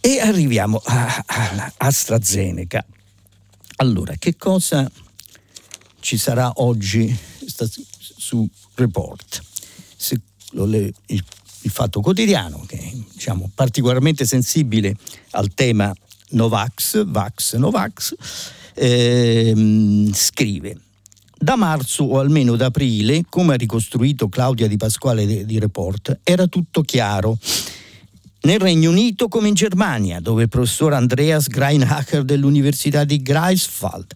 E arriviamo all'AstraZeneca. Allora, che cosa ci sarà oggi su Report. Se il, il Fatto Quotidiano, che è diciamo, particolarmente sensibile al tema Novax, Vax, Novax, ehm, scrive da marzo o almeno da aprile, come ha ricostruito Claudia Di Pasquale di Report, era tutto chiaro. Nel Regno Unito come in Germania, dove il professor Andreas Greinhacher dell'Università di Greifswald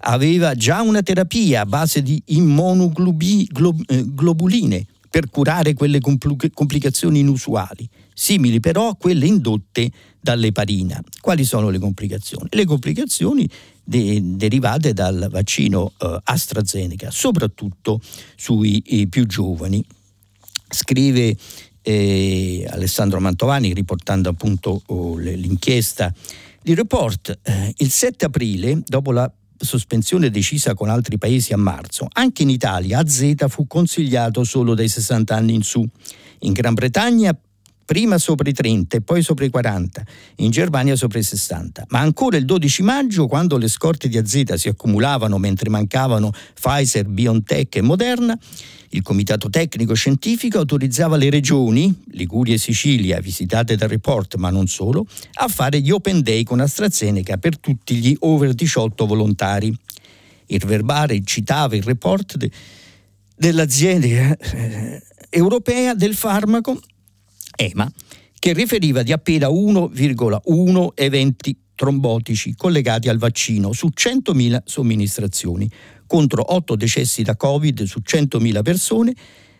aveva già una terapia a base di immunoglobuline eh, per curare quelle complicazioni inusuali, simili però a quelle indotte dall'eparina. Quali sono le complicazioni? Le complicazioni de- derivate dal vaccino eh, AstraZeneca, soprattutto sui più giovani. Scrive eh, Alessandro Mantovani, riportando appunto oh, l'inchiesta di Report, eh, il 7 aprile, dopo la sospensione decisa con altri paesi a marzo, anche in Italia AZ fu consigliato solo dai 60 anni in su. In Gran Bretagna prima sopra i 30 e poi sopra i 40, in Germania sopra i 60. Ma ancora il 12 maggio, quando le scorte di AZ si accumulavano mentre mancavano Pfizer, BioNTech e Moderna, il Comitato Tecnico Scientifico autorizzava le regioni, Liguria e Sicilia, visitate dal report ma non solo, a fare gli Open Day con AstraZeneca per tutti gli over 18 volontari. Il verbale citava il report de, dell'azienda eh, europea del farmaco EMA, che riferiva di appena 1,1 eventi trombotici collegati al vaccino su 100.000 somministrazioni, contro 8 decessi da Covid su 100.000 persone,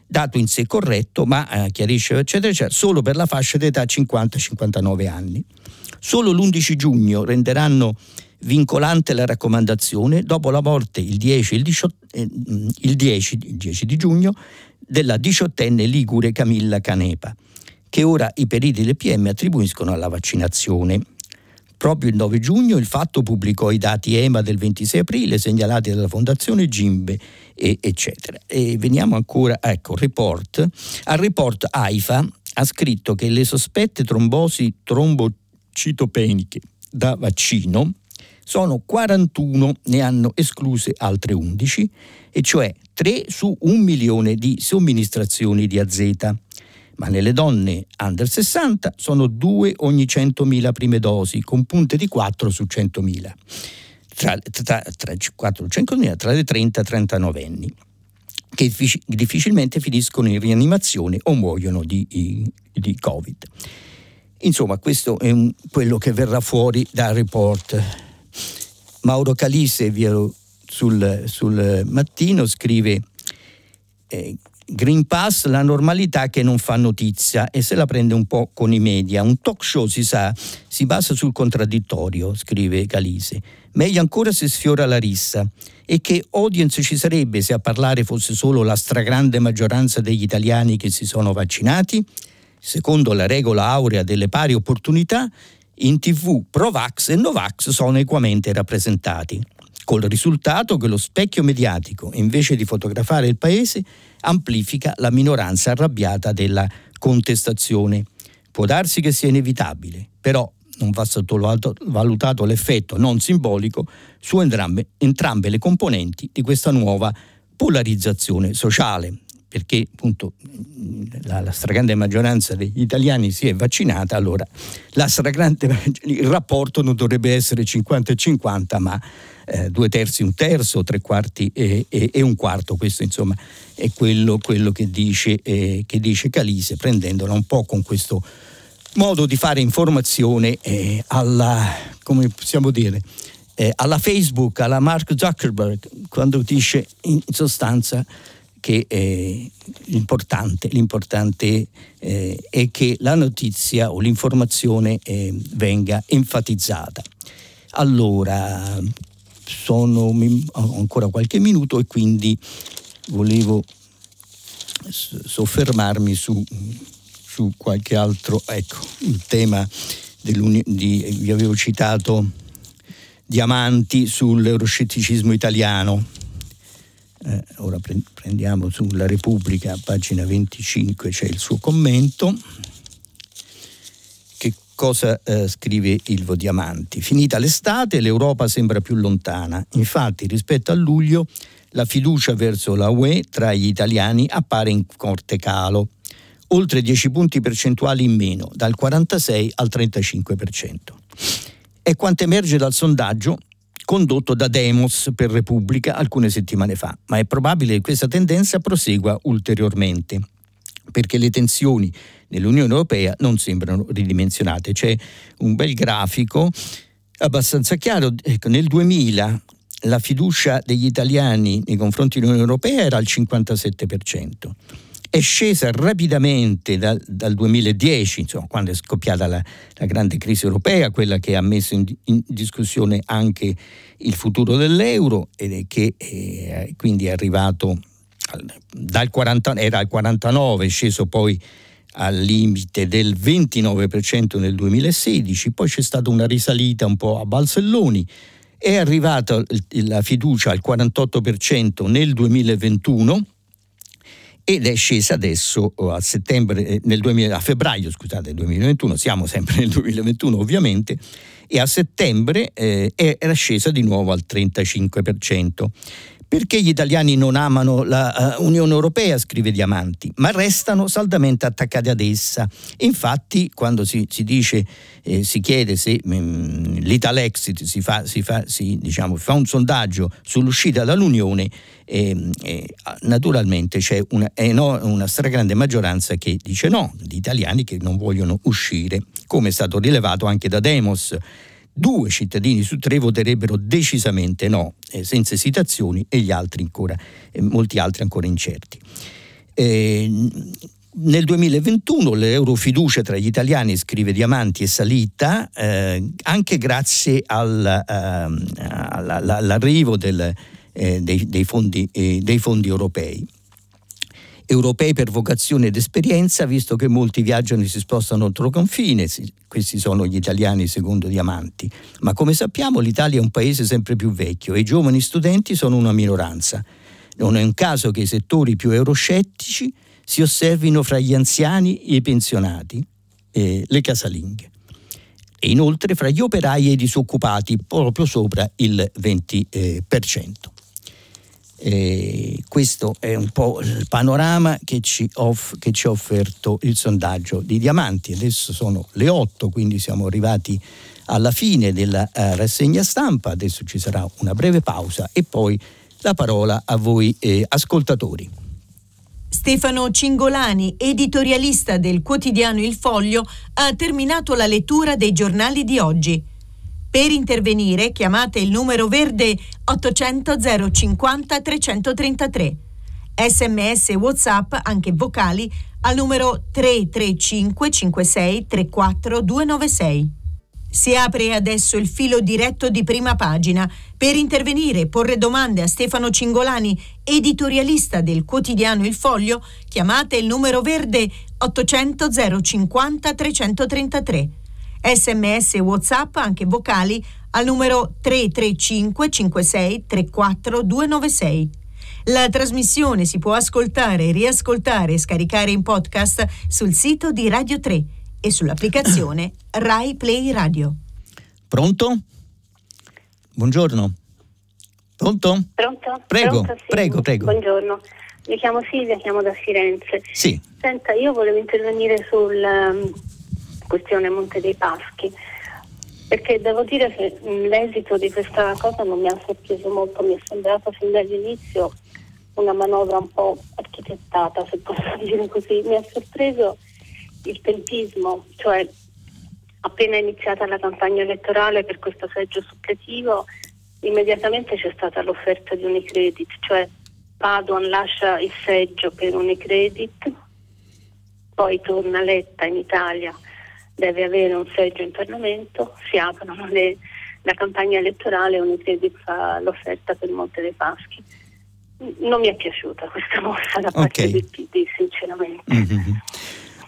dato in sé corretto, ma eh, chiarisce eccetera, eccetera, solo per la fascia d'età 50-59 anni. Solo l'11 giugno renderanno vincolante la raccomandazione dopo la morte il 10, il 18, eh, il 10, il 10 di giugno della diciottenne ligure Camilla Canepa che ora i periti del PM attribuiscono alla vaccinazione. Proprio il 9 giugno il fatto pubblicò i dati EMA del 26 aprile segnalati dalla Fondazione Gimbe, e, eccetera. E veniamo ancora, ecco, report. Al report AIFA ha scritto che le sospette trombosi trombocitopeniche da vaccino sono 41, ne hanno escluse altre 11, e cioè 3 su 1 milione di somministrazioni di AZ ma nelle donne under 60 sono 2 ogni 100.000 prime dosi, con punte di 4 su 100.000, tra, tra, tra, 4 su 100.000 tra le 30 e 39 anni, che difficilmente finiscono in rianimazione o muoiono di, di Covid. Insomma, questo è un, quello che verrà fuori dal report. Mauro Calise, sul, sul mattino, scrive eh, Green Pass, la normalità che non fa notizia e se la prende un po' con i media. Un talk show, si sa, si basa sul contraddittorio, scrive Calise. Meglio ancora se sfiora la rissa. E che audience ci sarebbe se a parlare fosse solo la stragrande maggioranza degli italiani che si sono vaccinati? Secondo la regola aurea delle pari opportunità, in tv Provax e Novax sono equamente rappresentati. col risultato che lo specchio mediatico, invece di fotografare il paese, amplifica la minoranza arrabbiata della contestazione. Può darsi che sia inevitabile, però non va sottovalutato l'effetto non simbolico su entrambe, entrambe le componenti di questa nuova polarizzazione sociale, perché appunto la, la, stragrande maggioranza degli italiani si è vaccinata, allora [LAUGHS] il rapporto non dovrebbe essere 50 e 50, ma eh, due terzi, un terzo, tre quarti e, e, e, un quarto. Questo insomma è quello, quello che, dice, eh, che dice Calise, prendendola un po' con questo modo di fare informazione eh, alla, come possiamo dire, eh, alla Facebook, alla Mark Zuckerberg, quando dice in sostanza che eh, l'importante, l'importante eh, è che la notizia o l'informazione venga enfatizzata. Allora, sono, ancora qualche minuto e quindi volevo soffermarmi su, su qualche altro, ecco, il tema di, vi avevo citato Diamanti sull'euroscetticismo italiano eh, ora prendiamo sulla Repubblica, pagina 25, c'è il suo commento. Cosa eh, scrive Ilvo Diamanti? Finita l'estate, l'Europa sembra più lontana. Infatti, rispetto a luglio, la fiducia verso la UE tra gli italiani appare in forte calo, oltre 10 punti percentuali in meno, dal 46 al 35%. È quanto emerge dal sondaggio condotto da Demos per Repubblica alcune settimane fa, ma è probabile che questa tendenza prosegua ulteriormente perché le tensioni nell'Unione Europea non sembrano ridimensionate. C'è un bel grafico abbastanza chiaro, ecco, nel 2000 la fiducia degli italiani nei confronti dell'Unione Europea era al 57% è scesa rapidamente dal, dal 2010, insomma, quando è scoppiata la, la, grande crisi europea, quella che ha messo in, in discussione anche il futuro dell'euro e che eh, quindi è arrivato dal 40, era al 49, è sceso poi al limite del 29% nel 2016, poi c'è stata una risalita un po' a balzelloni, è arrivata la fiducia al 48% nel 2021 ed è scesa adesso oh, a, eh, 2000, a febbraio scusate, 2021, siamo sempre nel 2021 ovviamente, e a settembre eh, era scesa di nuovo al 35%. Perché gli italiani non amano l'Unione uh, Europea, scrive Diamanti, ma restano saldamente attaccati ad essa. Infatti, quando si, si dice, eh, si chiede se mm, l'Italexit si fa, si, fa, si, diciamo, fa, un sondaggio sull'uscita dall'Unione, eh, eh, naturalmente c'è una, no, una stragrande maggioranza che dice no, gli italiani che non vogliono uscire, come è stato rilevato anche da Demos due cittadini su tre voterebbero decisamente no, eh, senza esitazioni, e altri ancora, eh, molti altri ancora incerti. Eh, nel 2021 l'eurofiducia tra gli italiani, scrive Diamanti, è salita eh, anche grazie al, uh, all'arrivo del, eh, dei, dei, fondi, eh, dei fondi europei europei per vocazione ed esperienza, visto che molti viaggiano e si spostano oltre confine, questi sono gli italiani secondo Diamanti, ma come sappiamo l'Italia è un paese sempre più vecchio e i giovani studenti sono una minoranza. Non è un caso che i settori più euroscettici si osservino fra gli anziani e i pensionati, eh, le casalinghe. E inoltre fra gli operai e i disoccupati, proprio sopra il 20%. Eh, eh, questo è un po' il panorama che ci, off- che ci, ha offerto il sondaggio di Diamanti. Adesso sono le 8, quindi siamo arrivati alla fine della uh, rassegna stampa. Adesso ci sarà una breve pausa e poi la parola a voi eh, ascoltatori. Stefano Cingolani, editorialista del quotidiano Il Foglio, ha terminato la lettura dei giornali di oggi. Per intervenire chiamate il numero verde 800 050 333. Sms WhatsApp, anche vocali, al numero 335 56 34 296. Si apre adesso il filo diretto di prima pagina. Per intervenire e porre domande a Stefano Cingolani, editorialista del quotidiano Il Foglio, chiamate il numero verde 800 050 333 sms e whatsapp anche vocali al numero 335 56 34 296. La trasmissione si può ascoltare, riascoltare e scaricare in podcast sul sito di Radio 3 e sull'applicazione [COUGHS] Rai Play Radio. Pronto? Buongiorno. Pronto? Pronto? Prego, Pronto, sì. prego, prego. Buongiorno. Mi chiamo Silvia, chiamo da Firenze. Sì. Senta, io volevo intervenire sulla um, questione Monte dei Paschi, perché devo dire che mh, l'esito di questa cosa non mi ha sorpreso molto, mi è sembrato fin dall'inizio una manovra un po' architettata, se posso [LAUGHS] dire così. Mi ha sorpreso il tempismo, cioè appena iniziata la campagna elettorale per questo seggio suppletivo, immediatamente c'è stata l'offerta di Unicredit, cioè Paduan lascia il seggio per Unicredit, poi torna Letta in Italia, deve avere un seggio in Parlamento, si aprono le, la campagna elettorale e Unicredit fa l'offerta per Monte dei Paschi non mi è piaciuta questa [LAUGHS] mossa da parte okay. del PD, sinceramente. Mm-hmm.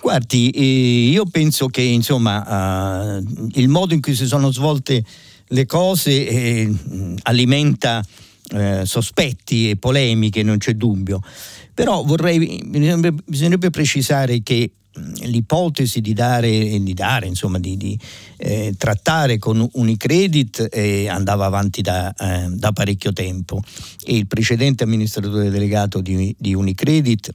Guardi, eh, io penso che insomma uh, il modo in cui si sono svolte le cose eh, alimenta eh, sospetti e polemiche, non c'è dubbio. Però vorrei, bisognerebbe, bisognerebbe precisare che l'ipotesi di dare, di, dare, insomma, di, di eh, trattare con Unicredit eh, andava avanti da, eh, da, parecchio tempo. E il precedente amministratore delegato di, di Unicredit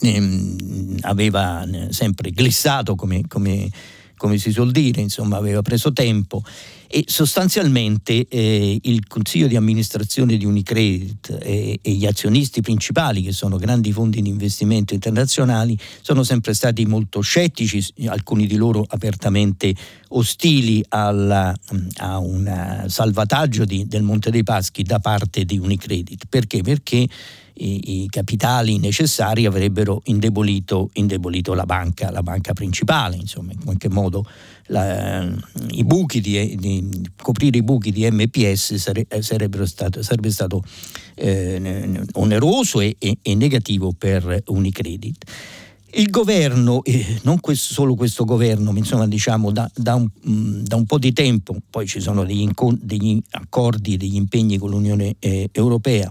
ehm, aveva eh, sempre glissato come, come, come si suol dire, insomma aveva preso tempo e sostanzialmente eh, il consiglio di amministrazione di Unicredit e, e, gli azionisti principali, che sono grandi fondi di investimento internazionali, sono sempre stati molto scettici, alcuni di loro apertamente ostili alla, a un salvataggio di, del Monte dei Paschi da parte di Unicredit. Perché? Perché i, i capitali necessari avrebbero indebolito, indebolito, la banca, la banca principale, insomma, in qualche modo la, i buchi di, di, coprire i buchi di MPS sare, stato, sarebbe stato eh, oneroso e, e, e, negativo per Unicredit. Il governo, eh, non questo, solo questo governo, ma insomma diciamo da, da, un, da, un, po' di tempo, poi ci sono degli, incon- degli accordi, degli impegni con l'Unione eh, Europea,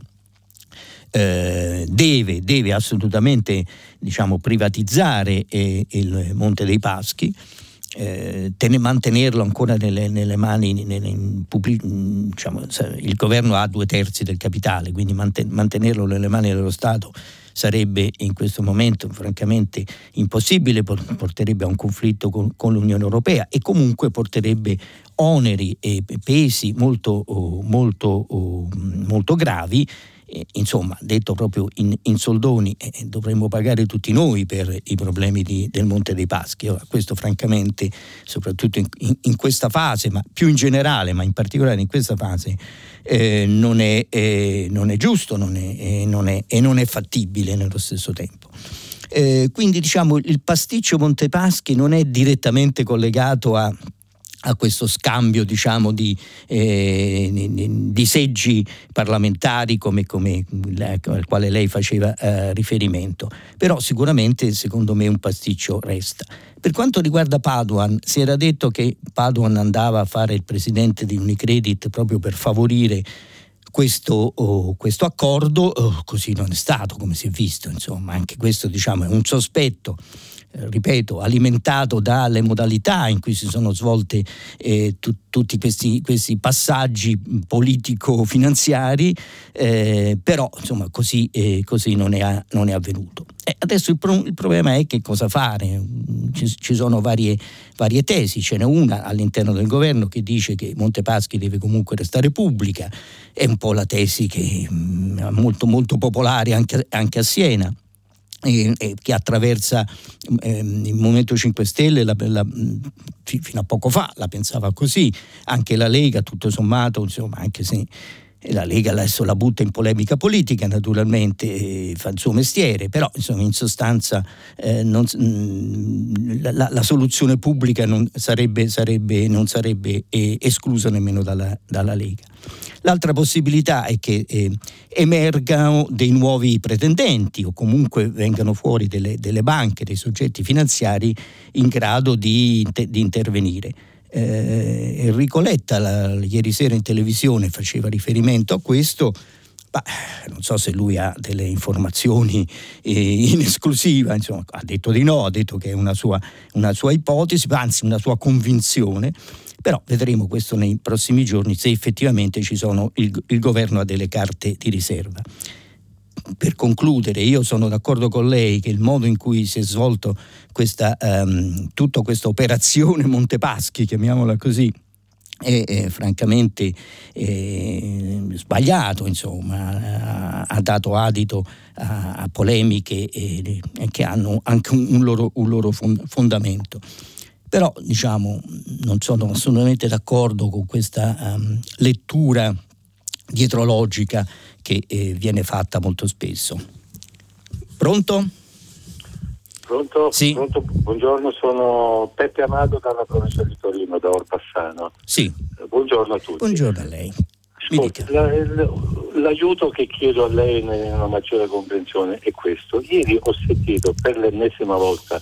eh, deve, deve, assolutamente diciamo, privatizzare eh, il Monte dei Paschi. Eh, ten- mantenerlo ancora nelle, nelle mani, nelle, pubblic- diciamo, il governo ha due terzi del capitale, quindi manten- mantenerlo nelle mani dello Stato sarebbe in questo momento francamente impossibile, porterebbe a un conflitto con, con l'Unione Europea e comunque porterebbe oneri e pesi molto, molto, molto gravi insomma, detto proprio in, in soldoni, eh, dovremmo pagare tutti noi per i problemi di, del Monte dei Paschi. Ora, questo francamente, soprattutto in, in, in, questa fase, ma più in generale, ma in particolare in questa fase, eh, non, è, eh, non, è, giusto non è, eh, non è, e non è fattibile nello stesso tempo. Eh, quindi diciamo il pasticcio Montepaschi non è direttamente collegato a a questo scambio diciamo, di, eh, di, seggi parlamentari come, come al quale lei faceva eh, riferimento. Però sicuramente secondo me un pasticcio resta. Per quanto riguarda Paduan, si era detto che Paduan andava a fare il presidente di Unicredit proprio per favorire questo, oh, questo accordo, oh, così non è stato come si è visto, insomma, anche questo diciamo, è un sospetto eh, ripeto, alimentato dalle modalità in cui si sono svolte eh, tu, tutti questi, questi, passaggi politico-finanziari, eh, però insomma così, eh, così non, è, non, è, avvenuto. E adesso il, pro, il, problema è che cosa fare, ci, ci sono varie, varie, tesi, ce n'è una all'interno del governo che dice che Montepaschi deve comunque restare pubblica, è un po' la tesi che è mm, molto, molto popolare anche, anche a Siena e, e che attraversa ehm, il Movimento 5 Stelle la, la, fino a poco fa la pensava così, anche la Lega tutto sommato, insomma, anche se la Lega adesso la butta in polemica politica naturalmente, fa il suo mestiere, però insomma in sostanza eh, non, la, la, soluzione pubblica non sarebbe, sarebbe, non sarebbe eh, esclusa nemmeno dalla, dalla Lega. L'altra possibilità è che eh, emergano dei nuovi pretendenti o comunque vengano fuori delle, delle banche, dei soggetti finanziari in grado di, di intervenire. Eh, Enrico Letta la, ieri sera in televisione faceva riferimento a questo. Bah, non so se lui ha delle informazioni eh, in esclusiva, insomma, ha detto di no, ha detto che è una sua, una sua ipotesi, anzi una sua convinzione, però vedremo questo nei prossimi giorni se effettivamente sono, il, il governo ha delle carte di riserva per concludere, io sono d'accordo con lei che il modo in cui si è svolto questa, um, tutta questa operazione Montepaschi, chiamiamola così, è, è francamente è sbagliato, insomma, ha, ha dato adito a, a polemiche e, che hanno anche un, un loro, un loro fondamento. Però diciamo, non sono assolutamente d'accordo con questa um, lettura dietrologica che eh, viene fatta molto spesso. Pronto? Pronto? Sì. Pronto? Buongiorno, sono Peppe Amato dalla provincia di Torino, da Orpassano. Sì. Buongiorno a tutti. Buongiorno a lei. Ascolti, la, l'aiuto che chiedo a lei una maggiore comprensione è questo. Ieri ho sentito per l'ennesima volta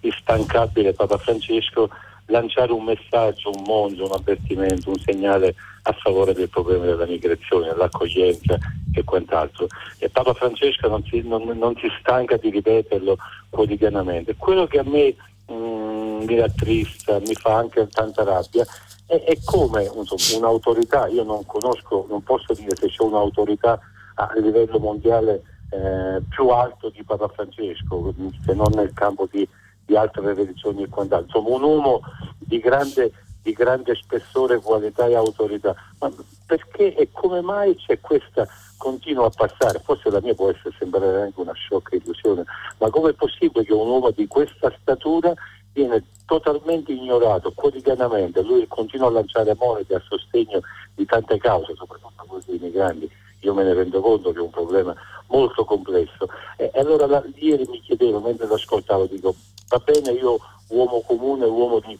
l'instancabile Papa Francesco lanciare un messaggio, un monzo, un avvertimento, un segnale a favore del problema della migrazione, dell'accoglienza e quant'altro. E Papa Francesco non si, non, non si stanca di ripeterlo quotidianamente. Quello che a me mh, mm, mi rattrista, mi fa anche tanta rabbia, è, è come insomma, un'autorità, io non conosco, non posso dire se c'è un'autorità a livello mondiale eh, più alto di Papa Francesco, se non nel campo di di altre religioni e quant'altro. Insomma, un uomo di grande, di grande spessore, qualità e autorità. Ma perché e come mai c'è questa continua a passare? Forse la mia può essere sembrare anche una sciocca illusione, ma com'è possibile che un uomo di questa statura viene totalmente ignorato quotidianamente, lui continua a lanciare monete a sostegno di tante cause, soprattutto quelle dei migranti. Io me ne rendo conto che è un problema molto complesso. E allora la, ieri mi chiedevo, mentre lo ascoltavo, dico, va bene, io uomo comune, uomo di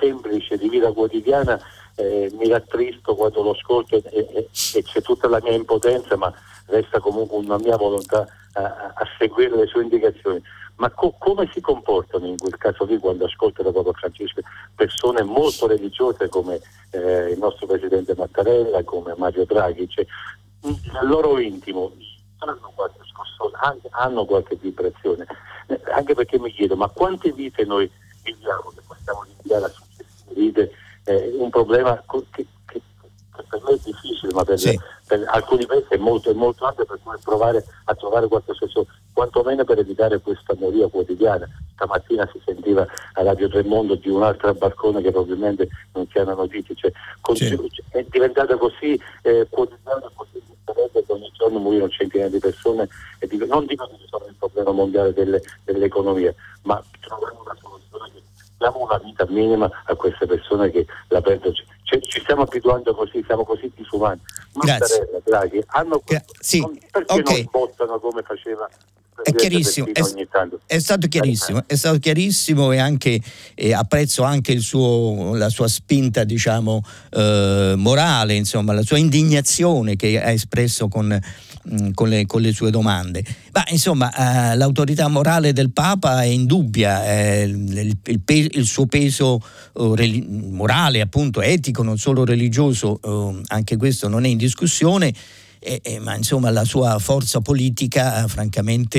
semplice, di vita quotidiana, eh, mi rattristo quando lo ascolto e, e, e, c'è tutta la mia impotenza, ma resta comunque una mia volontà a, a seguire le sue indicazioni. Ma co- come si comportano in quel caso lì quando ascoltano Papa Francesco persone molto religiose come eh, il nostro Presidente Mattarella, come Mario Draghi? Cioè, nel loro intimo hanno qualche scossone, hanno qualche vibrazione anche perché mi chiedo, ma quante vite noi viviamo che possiamo rinviare a successive vite? Eh, un problema che, che, che, per me è difficile, ma per, sì. per alcuni paesi è molto, è molto ampio per provare a trovare qualche soluzione, quantomeno per evitare questa moria quotidiana. Stamattina si sentiva a Radio Tremondo di un'altra barcone che probabilmente non si hanno notizie, cioè, sì. è diventata così eh, quotidiana, così che ogni giorno muoiono centinaia di persone e dico, non dico che sono il problema mondiale delle, dell'economia, ma troviamo una soluzione che diamo una vita minima a queste persone che la perdono. Cioè, ci stiamo abituando così, siamo così disumani. Mattarella, Draghi, hanno Gra- sì. non, perché okay. non votano come faceva è chiarissimo, è, è, stato chiarissimo, è stato chiarissimo e anche eh, apprezzo anche suo, la sua spinta diciamo eh, morale, insomma la sua indignazione che ha espresso con, mh, con, le, con le, sue domande. Ma insomma eh, l'autorità morale del Papa è indubbia, il, il, il, il, suo peso uh, morale appunto etico, non solo religioso, uh, anche questo non è in discussione eh, eh, ma insomma la sua forza politica francamente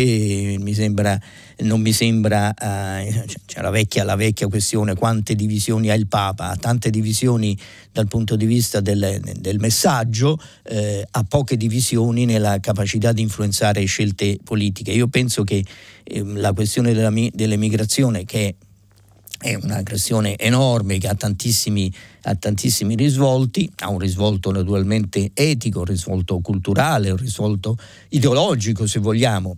mi sembra, non mi sembra, eh, c'è la vecchia, la vecchia, questione quante divisioni ha il Papa, ha tante divisioni dal punto di vista del, del messaggio, eh, ha poche divisioni nella capacità di influenzare scelte politiche. Io penso che ehm, la questione della, dell'emigrazione che è è una questione enorme che ha tantissimi, ha tantissimi, risvolti, ha un risvolto naturalmente etico, un risvolto culturale, un risvolto ideologico se vogliamo,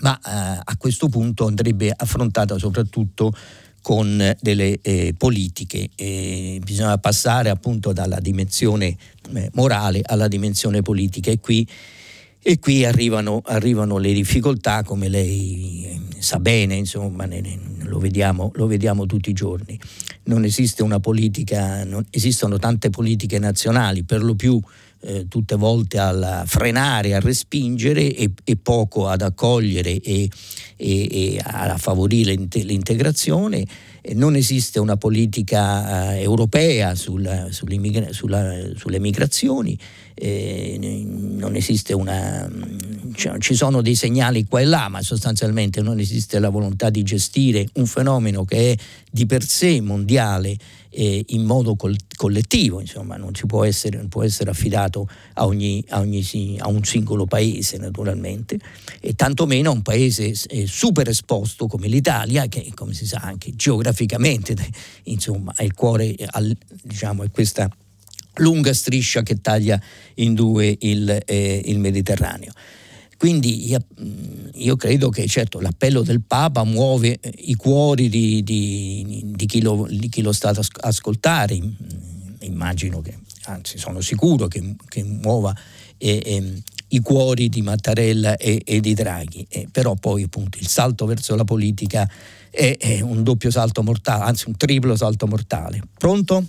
ma eh, a questo punto andrebbe affrontata soprattutto con delle eh, politiche. Eh, bisogna passare appunto dalla dimensione eh, morale alla dimensione politica e qui e qui arrivano, arrivano, le difficoltà, come lei eh, sa bene, insomma, ne, ne, lo, vediamo, lo, vediamo, tutti i giorni. Non esiste una politica, non, esistono tante politiche nazionali, per lo più eh, tutte volte a frenare, a respingere e, e, poco ad accogliere e, e, e a favorire l'integrazione. Non esiste una politica eh, europea sul, sulle migrazioni, non esiste una, cioè, ci sono dei segnali qua e là, ma sostanzialmente non esiste la volontà di gestire un fenomeno che è di per sé mondiale in modo col- collettivo, insomma, non, può essere, non può essere affidato a, ogni, a, ogni, a, un singolo paese naturalmente, e tantomeno a un paese eh, super esposto come l'Italia, che come si sa anche geograficamente [LAUGHS] insomma, è il cuore, diciamo, è questa lunga striscia che taglia in due il, eh, il Mediterraneo. Quindi io, io, credo che certo l'appello del Papa muove eh, i cuori di, di, di, chi, lo, di chi, lo, sta ad ascoltare, immagino che, anzi sono sicuro che, che muova eh, eh, i cuori di Mattarella e, e di Draghi, eh, però poi appunto il salto verso la politica è, è un doppio salto mortale, anzi un triplo salto mortale. Pronto?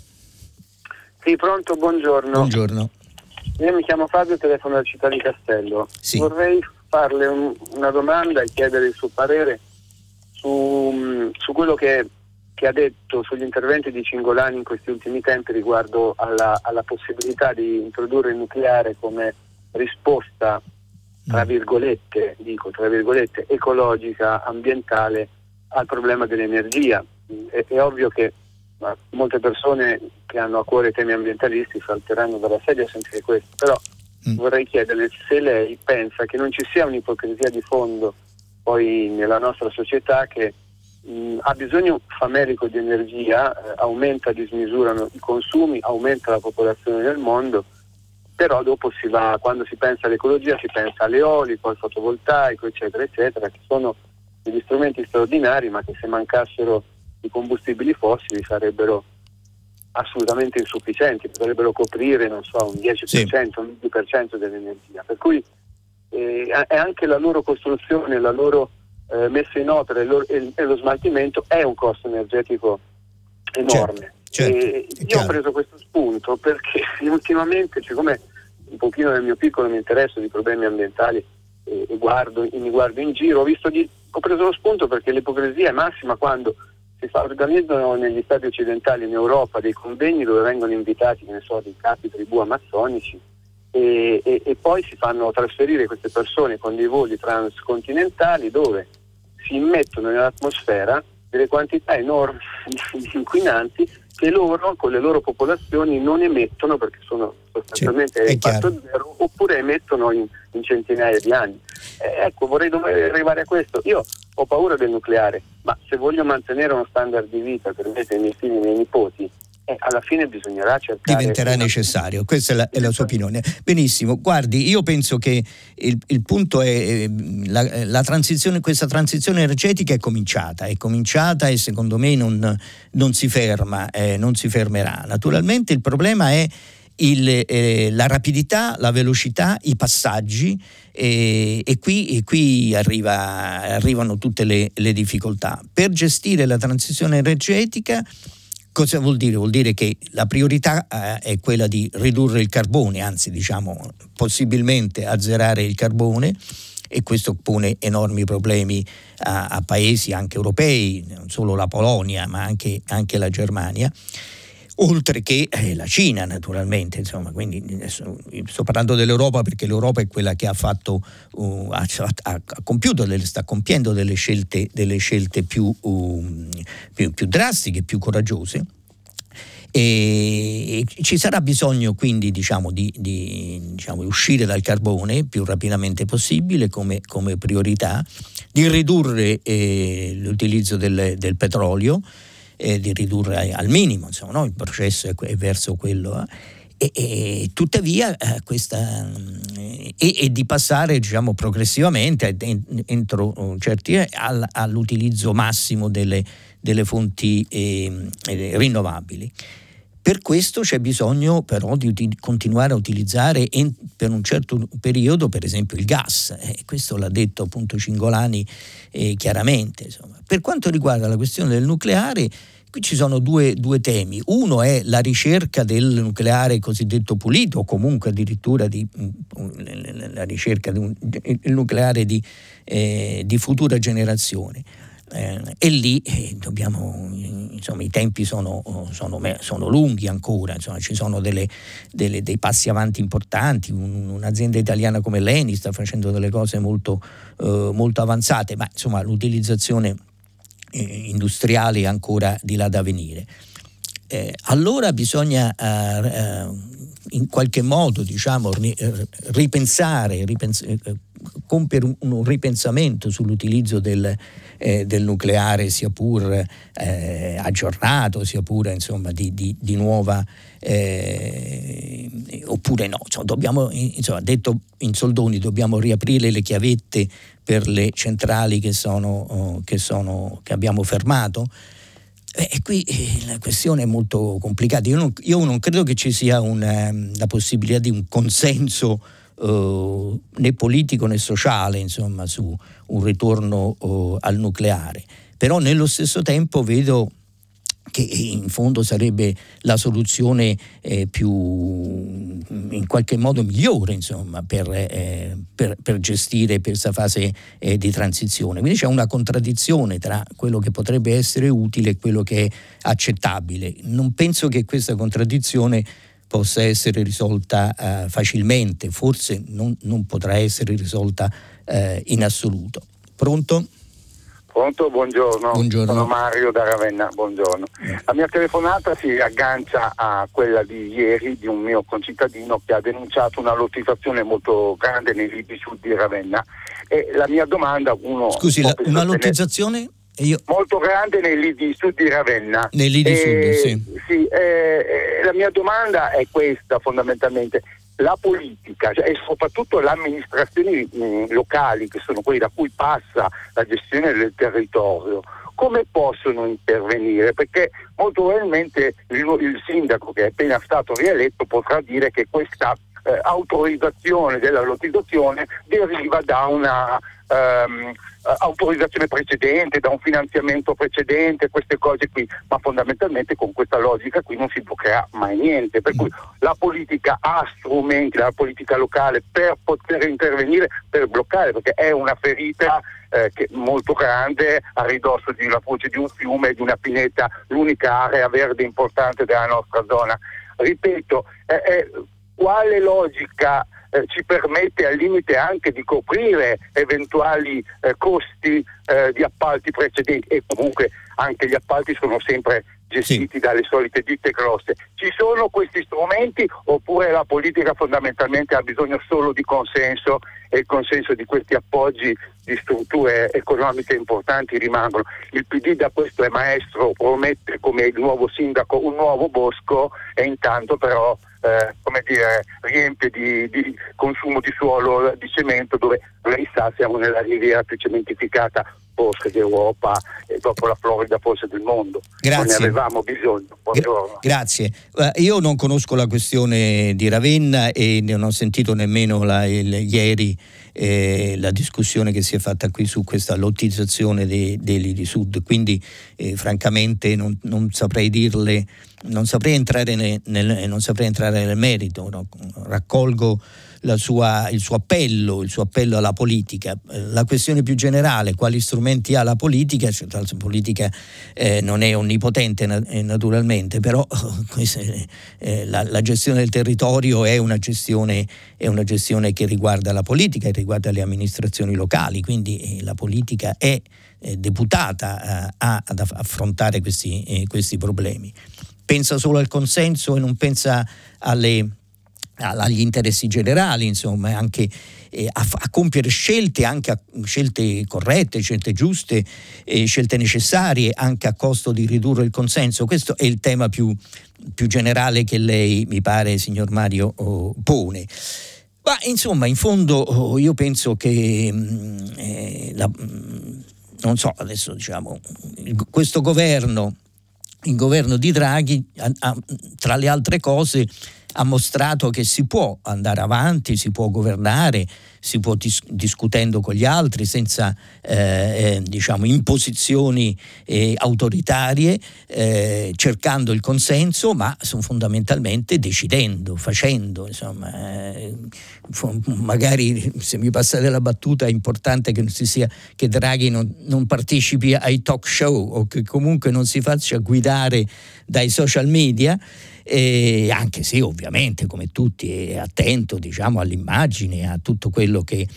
Sì, pronto, buongiorno. Buongiorno. Io mi chiamo Fabio, telefono dalla città di Castello. Sì. Vorrei farle un, una domanda e chiedere il suo parere su, su quello che, che, ha detto sugli interventi di Cingolani in questi ultimi tempi riguardo alla, alla possibilità di introdurre il nucleare come risposta, tra mm. virgolette, dico, tra virgolette, ecologica, ambientale al problema dell'energia. È, è ovvio che molte persone che hanno a cuore i temi ambientalisti salteranno dalla sedia a sentire questo, però mm. vorrei chiederle se lei pensa che non ci sia un'ipocrisia di fondo poi nella nostra società che mh, ha bisogno famelico di energia, eh, aumenta a dismisura i consumi, aumenta la popolazione nel mondo, però dopo si va, quando si pensa all'ecologia si pensa all'eolico, al fotovoltaico, eccetera, eccetera, che sono degli strumenti straordinari, ma che se mancassero i combustibili fossili sarebbero assolutamente insufficienti, potrebbero coprire so, un 10%, sì. un 20% dell'energia. Per cui eh, è anche la loro costruzione, la loro eh, messa in opera e, lo, e, e, lo smaltimento è un costo energetico enorme. Certo, certo, io ho preso questo spunto perché [LAUGHS] ultimamente, siccome un pochino nel mio piccolo mi interesso di problemi ambientali e, e guardo, mi guardo in giro, ho, di, ho preso lo spunto perché l'ipocrisia è massima quando si fa, organizzano negli stati occidentali in Europa dei convegni dove vengono invitati so, dei capi tribù amazzonici e, e, e, poi si fanno trasferire queste persone con dei voli transcontinentali dove si immettono nell'atmosfera delle quantità enormi di inquinanti che loro con le loro popolazioni non emettono perché sono sostanzialmente a impatto zero oppure emettono in, in centinaia di anni. Eh, ecco, vorrei arrivare a questo. Io ho paura del nucleare, ma se voglio mantenere uno standard di vita per me, per i miei figli e i miei nipoti, eh, alla fine bisognerà cercare. Diventerà necessario, questa è la, è la, sua opinione. Benissimo, guardi, io penso che il, il punto è eh, la, la, transizione, questa transizione energetica è cominciata, è cominciata e secondo me non, non si ferma, eh, non si fermerà. Naturalmente il problema è il, eh, la rapidità, la velocità, i passaggi e, e qui, e qui arriva, arrivano tutte le, le difficoltà. Per gestire la transizione energetica Cosa vuol dire? Vuol dire che la priorità eh, è quella di ridurre il carbone, anzi diciamo possibilmente azzerare il carbone e questo pone enormi problemi a, a paesi anche europei, non solo la Polonia ma anche, anche la Germania oltre che eh, la Cina naturalmente, insomma, quindi adesso, sto parlando dell'Europa perché l'Europa è quella che ha fatto, uh, ha, ha, compiuto, delle, sta compiendo delle scelte, delle scelte più, uh, più, più drastiche, più coraggiose. E ci sarà bisogno quindi diciamo, di, di diciamo, uscire dal carbone più rapidamente possibile come, come priorità, di ridurre eh, l'utilizzo del, del petrolio, eh, di ridurre al minimo, insomma, no? il processo è, è verso quello. Eh. E, e, tuttavia eh, questa, eh, e, e, di passare diciamo, progressivamente entro uh, certi all, all'utilizzo massimo delle, delle fonti eh, rinnovabili. Per questo c'è bisogno però di uti- continuare a utilizzare in, per un certo periodo per esempio il gas, e questo l'ha detto appunto Cingolani eh, chiaramente. Insomma. Per quanto riguarda la questione del nucleare, qui ci sono due, due, temi. Uno è la ricerca del nucleare cosiddetto pulito, o comunque addirittura di, la ricerca del nucleare di, eh, di futura generazione. Eh, e lì eh, dobbiamo, insomma, i tempi sono, sono, sono lunghi ancora, insomma, ci sono delle, delle, dei passi avanti importanti, Un, un'azienda italiana come l'Eni sta facendo delle cose molto, eh, molto avanzate, ma insomma, l'utilizzazione eh, industriale è ancora di là da venire. Eh, allora bisogna eh, in qualche modo diciamo, ripensare, ripens- compiere un, un ripensamento sull'utilizzo del, eh, del nucleare sia pur eh, aggiornato, sia pure insomma, di, di, di nuova eh, oppure no. Insomma, dobbiamo, insomma, detto in soldoni, dobbiamo riaprire le chiavette per le centrali che, sono, oh, che, sono, che abbiamo fermato. E qui eh, la questione è molto complicata. Io non, io non credo che ci sia una, la possibilità di un consenso eh, né politico né sociale insomma, su un ritorno eh, al nucleare. Però nello stesso tempo vedo che in fondo sarebbe la soluzione eh, più in qualche modo migliore insomma, per, eh, per, per, gestire questa fase eh, di transizione. Quindi c'è una contraddizione tra quello che potrebbe essere utile e quello che è accettabile. Non penso che questa contraddizione possa essere risolta eh, facilmente, forse non, non, potrà essere risolta eh, in assoluto. Pronto? Pronto, buongiorno. buongiorno. Sono Mario da Ravenna, buongiorno. La mia telefonata si aggancia a quella di ieri di un mio concittadino che ha denunciato una lottizzazione molto grande nei lidi sud di Ravenna. E la mia domanda, uno... Scusi, la, una lottizzazione? Io... Molto grande nei lidi sud di Ravenna. Nei lidi sud, sì. sì eh, la mia domanda è questa fondamentalmente. La politica cioè, e soprattutto le amministrazioni mh, mm, locali, che sono quelli da cui passa la gestione del territorio, come possono intervenire? Perché molto probabilmente il, il sindaco che è appena stato rieletto potrà dire che questa eh, autorizzazione della lottizzazione deriva da una ehm, autorizzazione precedente, da un finanziamento precedente, queste cose qui, ma fondamentalmente con questa logica qui non si bloccherà mai niente, per cui la politica ha strumenti, la politica locale per poter intervenire, per bloccare, perché è una ferita eh, che, molto grande a ridosso di una foce di un fiume, di una pineta, l'unica area verde importante della nostra zona. Ripeto, eh, eh, quale logica eh, ci permette al limite anche di coprire eventuali eh, costi eh, di appalti precedenti e comunque anche gli appalti sono sempre gestiti sì. dalle solite ditte grosse. Ci sono questi strumenti oppure la politica fondamentalmente ha bisogno solo di consenso e il consenso di questi appoggi di strutture economiche importanti rimangono. Il PD da questo è maestro, promette come il nuovo sindaco un nuovo bosco e intanto però eh, come dire, riempie di, di, consumo di suolo di cemento dove lei sa siamo nella riviera più cementificata forse d'Europa e dopo la Florida forse del mondo. Grazie. Non ne avevamo bisogno. Gra- grazie. Uh, io non conosco la questione di Ravenna e non ho sentito nemmeno la, il, ieri eh, la discussione che si è fatta qui su questa lottizzazione dei, dei Lidi Sud, quindi eh, francamente non, non, saprei dirle, non saprei entrare nel, nel, saprei entrare nel merito, no? raccolgo sua, il, suo appello, il suo appello alla politica. La questione più generale, quali strumenti ha la politica, cioè, la politica eh, non è onnipotente eh, naturalmente, però [LAUGHS] eh, la, la, gestione del territorio è una gestione, è una gestione, che riguarda la politica e riguarda le amministrazioni locali, quindi eh, la politica è eh, deputata a, ad affrontare questi, eh, questi problemi. Pensa solo al consenso e non pensa alle agli interessi generali, insomma, anche eh, a, a, compiere scelte, anche a, scelte corrette, scelte giuste, eh, scelte necessarie, anche a costo di ridurre il consenso. Questo è il tema più, più generale che lei, mi pare, signor Mario, oh, pone. Ma insomma, in fondo oh, io penso che mh, mm, eh, la, mh, mm, non so, adesso diciamo, questo governo, il governo di Draghi, a, tra le altre cose, ha mostrato che si può andare avanti, si può governare, si può dis- discutendo con gli altri senza eh, eh, diciamo, imposizioni eh, autoritarie, eh, cercando il consenso, ma fondamentalmente decidendo, facendo. Insomma, eh, magari se mi passate la battuta è importante che, sia, che Draghi non, non partecipi ai talk show o che comunque non si faccia guidare dai social media eh, anche se ovviamente come tutti è attento diciamo, all'immagine, a tutto quello che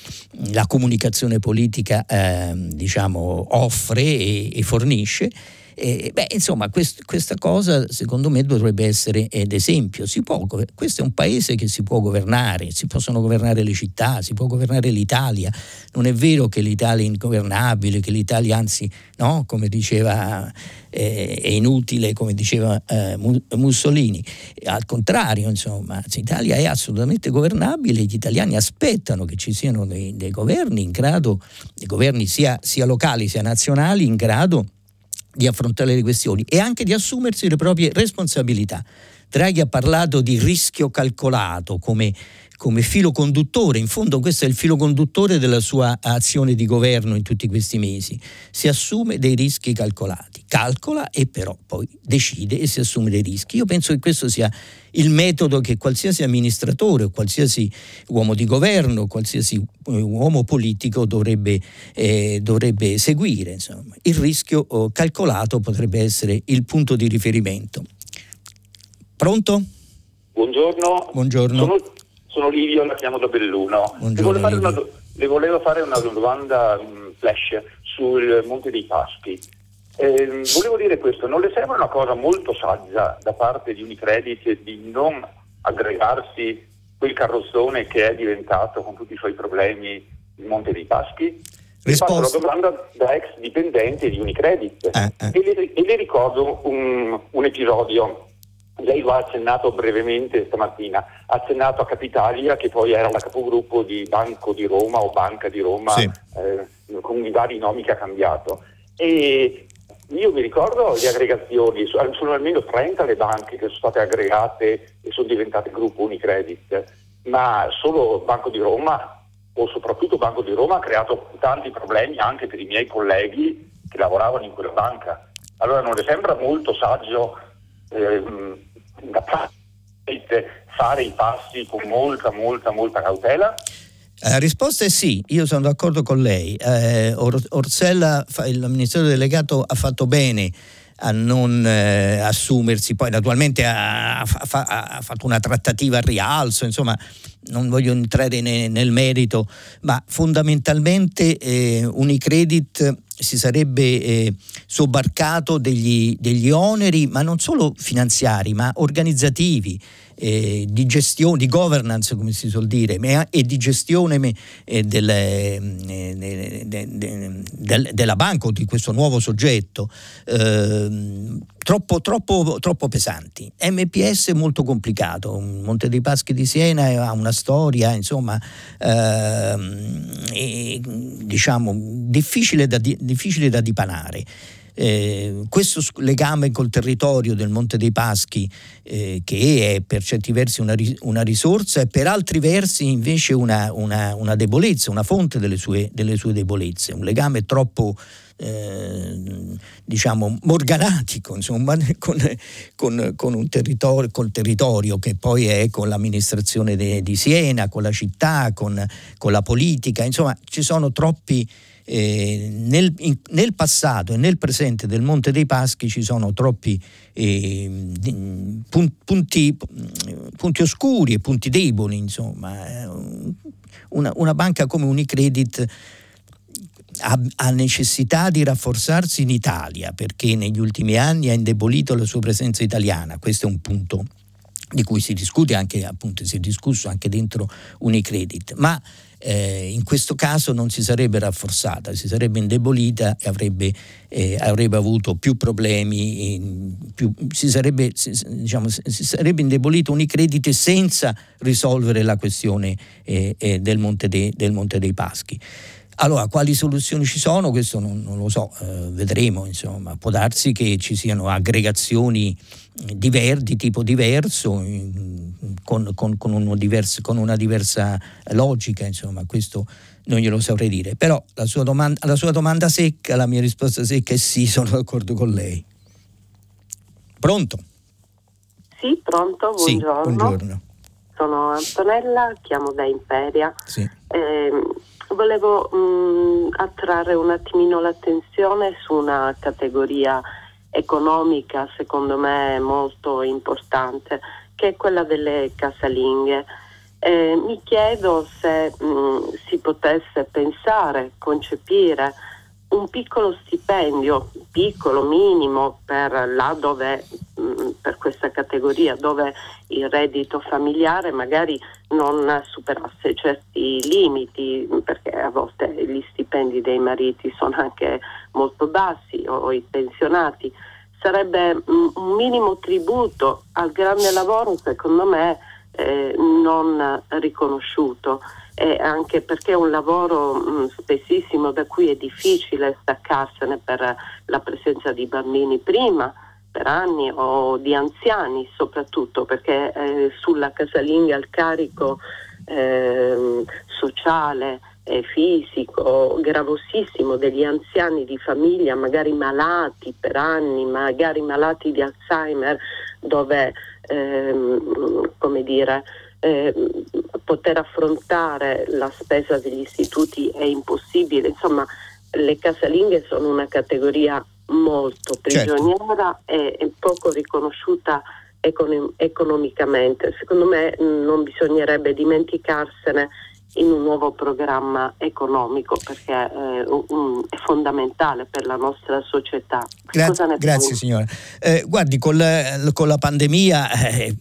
la comunicazione politica eh, diciamo, offre e, e fornisce eh, beh, insomma, quest, questa cosa secondo me dovrebbe essere d'esempio. Si può, questo è un paese che si può governare, si possono governare le città, si può governare l'Italia. Non è vero che l'Italia è ingovernabile, che l'Italia anzi, no, come diceva, eh, è inutile, come diceva eh, Mussolini. Al contrario, insomma, l'Italia è assolutamente governabile, gli italiani aspettano che ci siano dei, dei governi in grado, dei governi sia, sia locali sia nazionali, in grado di affrontare le questioni e anche di assumersi le proprie responsabilità. Draghi ha parlato di rischio calcolato come, come filo conduttore, in fondo questo è il filo conduttore della sua azione di governo in tutti questi mesi. Si assume dei rischi calcolati, calcola e però poi decide e si assume dei rischi. Io penso che questo sia il metodo che qualsiasi amministratore, qualsiasi uomo di governo, qualsiasi eh, uomo politico dovrebbe, eh, dovrebbe seguire. Insomma. Il rischio oh, calcolato potrebbe essere il punto di riferimento. Pronto? Buongiorno. Buongiorno. Sono, sono Livio, la chiamo da Belluno. Le volevo, fare una, le volevo fare una domanda um, flash sul Monte dei Paschi. Eh, volevo dire questo, non le sembra una cosa molto saggia da parte di Unicredit di non aggregarsi quel carrozzone che è diventato con tutti i suoi problemi il Monte dei Paschi? Risposta. Faccio la domanda da ex dipendente di Unicredit eh, eh. E, le, e, le, ricordo un, un, episodio. Lei lo ha accennato brevemente stamattina, ha accennato a Capitalia che poi era la capogruppo di Banco di Roma o Banca di Roma sì. eh, con i vari nomi che ha cambiato. E io mi ricordo le aggregazioni, sono almeno 30 le banche che sono state aggregate e sono diventate gruppo Unicredit, ma solo Banco di Roma o soprattutto Banco di Roma ha creato tanti problemi anche per i miei colleghi che lavoravano in quella banca. Allora non le sembra molto saggio ehm, fare i passi con molta, molta, molta cautela? La eh, risposta è sì, io sono d'accordo con lei. Eh, Or- Orsella, il ministero delegato, ha fatto bene a non eh, assumersi, poi naturalmente ha, ha, ha, fatto una trattativa al rialzo, insomma non voglio entrare ne, nel merito, ma fondamentalmente eh, Unicredit si sarebbe eh, sobbarcato degli, degli oneri, ma non solo finanziari, ma organizzativi eh, di gestione, di governance come si suol dire, e di gestione eh, del, eh, de, de, de, della banca o di questo nuovo soggetto ehm, troppo, troppo, troppo pesanti. MPS è molto complicato, Monte dei Paschi di Siena ha una storia, insomma, ehm, diciamo, difficile da, difficile da dipanare. Eh, questo legame col territorio del Monte dei Paschi, eh, che è per certi versi una, una, risorsa e per altri versi invece una, una, una debolezza, una fonte delle sue, delle sue, debolezze, un legame troppo eh, diciamo morganatico insomma, [LAUGHS] con, con, con, un territorio, col territorio che poi è con l'amministrazione de, di Siena, con la città, con, con la politica, insomma ci sono troppi eh, nel, in, nel, passato e nel presente del Monte dei Paschi ci sono troppi eh, punti, punti, oscuri e punti deboli, insomma. Una, una banca come Unicredit ha, ha, necessità di rafforzarsi in Italia perché negli ultimi anni ha indebolito la sua presenza italiana, questo è un punto di cui si discute anche, appunto, si è discusso anche dentro Unicredit, ma eh, in questo caso non si sarebbe rafforzata, si sarebbe indebolita e avrebbe, eh, avrebbe avuto più problemi, più, si, sarebbe, si, diciamo, si, sarebbe, indebolito Unicredit senza risolvere la questione eh, eh, del, Monte de, del, Monte dei Paschi. Allora, quali soluzioni ci sono? Questo non, non lo so, eh, vedremo, insomma. Può darsi che ci siano aggregazioni diver, di tipo diverso, con, con, con, diverso, con, una diversa logica, insomma, questo non glielo saprei dire. Però la sua, domanda, la sua domanda secca, la mia risposta secca è sì, [LAUGHS] sono d'accordo con lei. Pronto? Sì, pronto, buongiorno. Sì, buongiorno. Sono Antonella, chiamo da Imperia. Sì. Eh, volevo mh, mm, attrarre un attimino l'attenzione su una categoria economica, secondo me molto importante, che è quella delle casalinghe. Eh, mi chiedo se mh, mm, si potesse pensare, concepire un piccolo stipendio, piccolo, minimo, per là dove, mm, per questa categoria, dove il reddito familiare magari non superasse certi limiti, perché a volte gli stipendi dei mariti sono anche molto bassi o i pensionati. Sarebbe mm, un minimo tributo al grande lavoro, secondo me, eh, non riconosciuto e anche perché è un lavoro mh, mm, spessissimo da cui è difficile staccarsene per la presenza di bambini prima, per anni o di anziani soprattutto perché eh, sulla casalinga il carico eh, sociale e fisico gravosissimo degli anziani di famiglia, magari malati per anni, magari malati di Alzheimer, dove ehm, come dire, eh, poter affrontare la spesa degli istituti è impossibile. Insomma, le casalinghe sono una categoria molto certo. prigioniera certo. e, e, poco riconosciuta econ- economicamente. Secondo me mh, non bisognerebbe dimenticarsene in un nuovo programma economico perché eh, um, è fondamentale per la nostra società. Gra- grazie signora. Eh, guardi, con la, con la pandemia eh,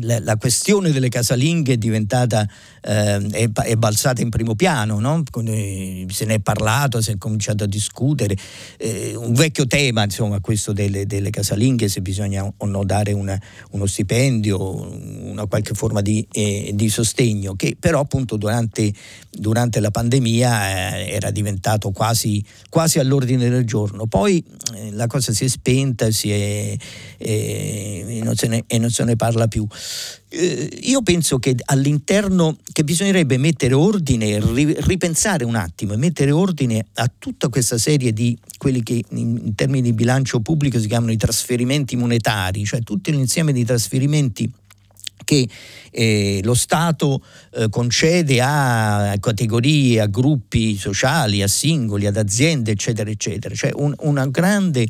la, la, questione delle casalinghe è diventata, eh, è, è, balzata in primo piano, no? Eh, se ne è parlato, si è cominciato a discutere. Eh, un vecchio tema, insomma, questo delle, delle casalinghe, se bisogna o no dare una, uno stipendio, una qualche forma di, di sostegno, che però appunto durante durante, durante la pandemia eh, era diventato quasi, quasi, all'ordine del giorno. Poi eh, la cosa si è spenta si è, eh, e, non ne, e, non se ne parla più. Eh, io penso che all'interno che bisognerebbe mettere ordine, ripensare un attimo e mettere ordine a tutta questa serie di quelli che in, in termini di bilancio pubblico si chiamano i trasferimenti monetari, cioè tutto l'insieme di trasferimenti che eh, lo Stato eh, concede a categorie, a gruppi sociali, a singoli, ad aziende, eccetera, eccetera. Cioè un, una, grande,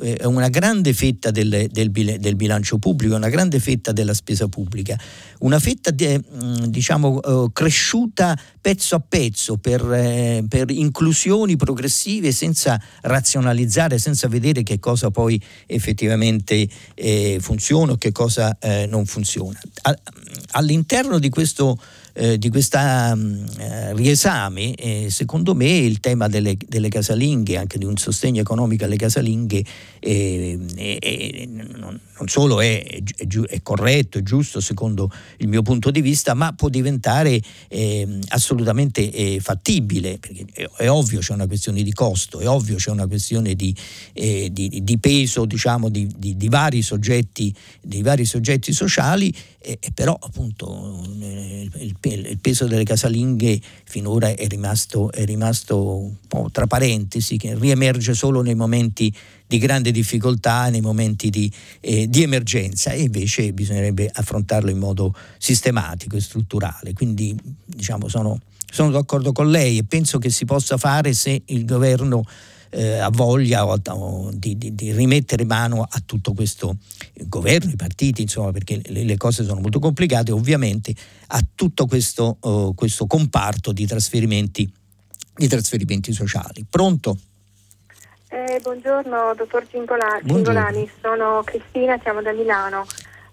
eh, una, grande, fetta del, del, del, bilancio pubblico, una grande fetta della spesa pubblica, una fetta de, mm, diciamo, eh, cresciuta pezzo a pezzo per, eh, per inclusioni progressive senza razionalizzare, senza vedere che cosa poi effettivamente eh, funziona o che cosa non funziona. All'interno di questo eh, di questo mm, eh, riesame, eh, secondo me il tema delle, delle, casalinghe, anche di un sostegno economico alle casalinghe, eh, non, non, solo è, è, è, corretto, è giusto secondo il mio punto di vista, ma può diventare ehm, assolutamente eh, fattibile, perché è, è, ovvio c'è una questione di costo, è ovvio c'è una questione di, eh, di, di peso diciamo, di, di, vari soggetti, di vari soggetti sociali, però appunto il, il peso delle casalinghe finora è rimasto, è rimasto tra parentesi, che riemerge solo nei momenti di grande difficoltà, nei momenti di, eh, di, emergenza e invece bisognerebbe affrontarlo in modo sistematico e strutturale. Quindi diciamo, sono, sono d'accordo con lei e penso che si possa fare se il governo eh, ha voglia o, o di, di, di, rimettere mano a tutto questo governo, i partiti, insomma, perché le, le cose sono molto complicate, ovviamente a tutto questo, uh, questo comparto di trasferimenti, di trasferimenti sociali. Pronto? Eh, buongiorno dottor Cingolani, buongiorno. sono Cristina, siamo da Milano.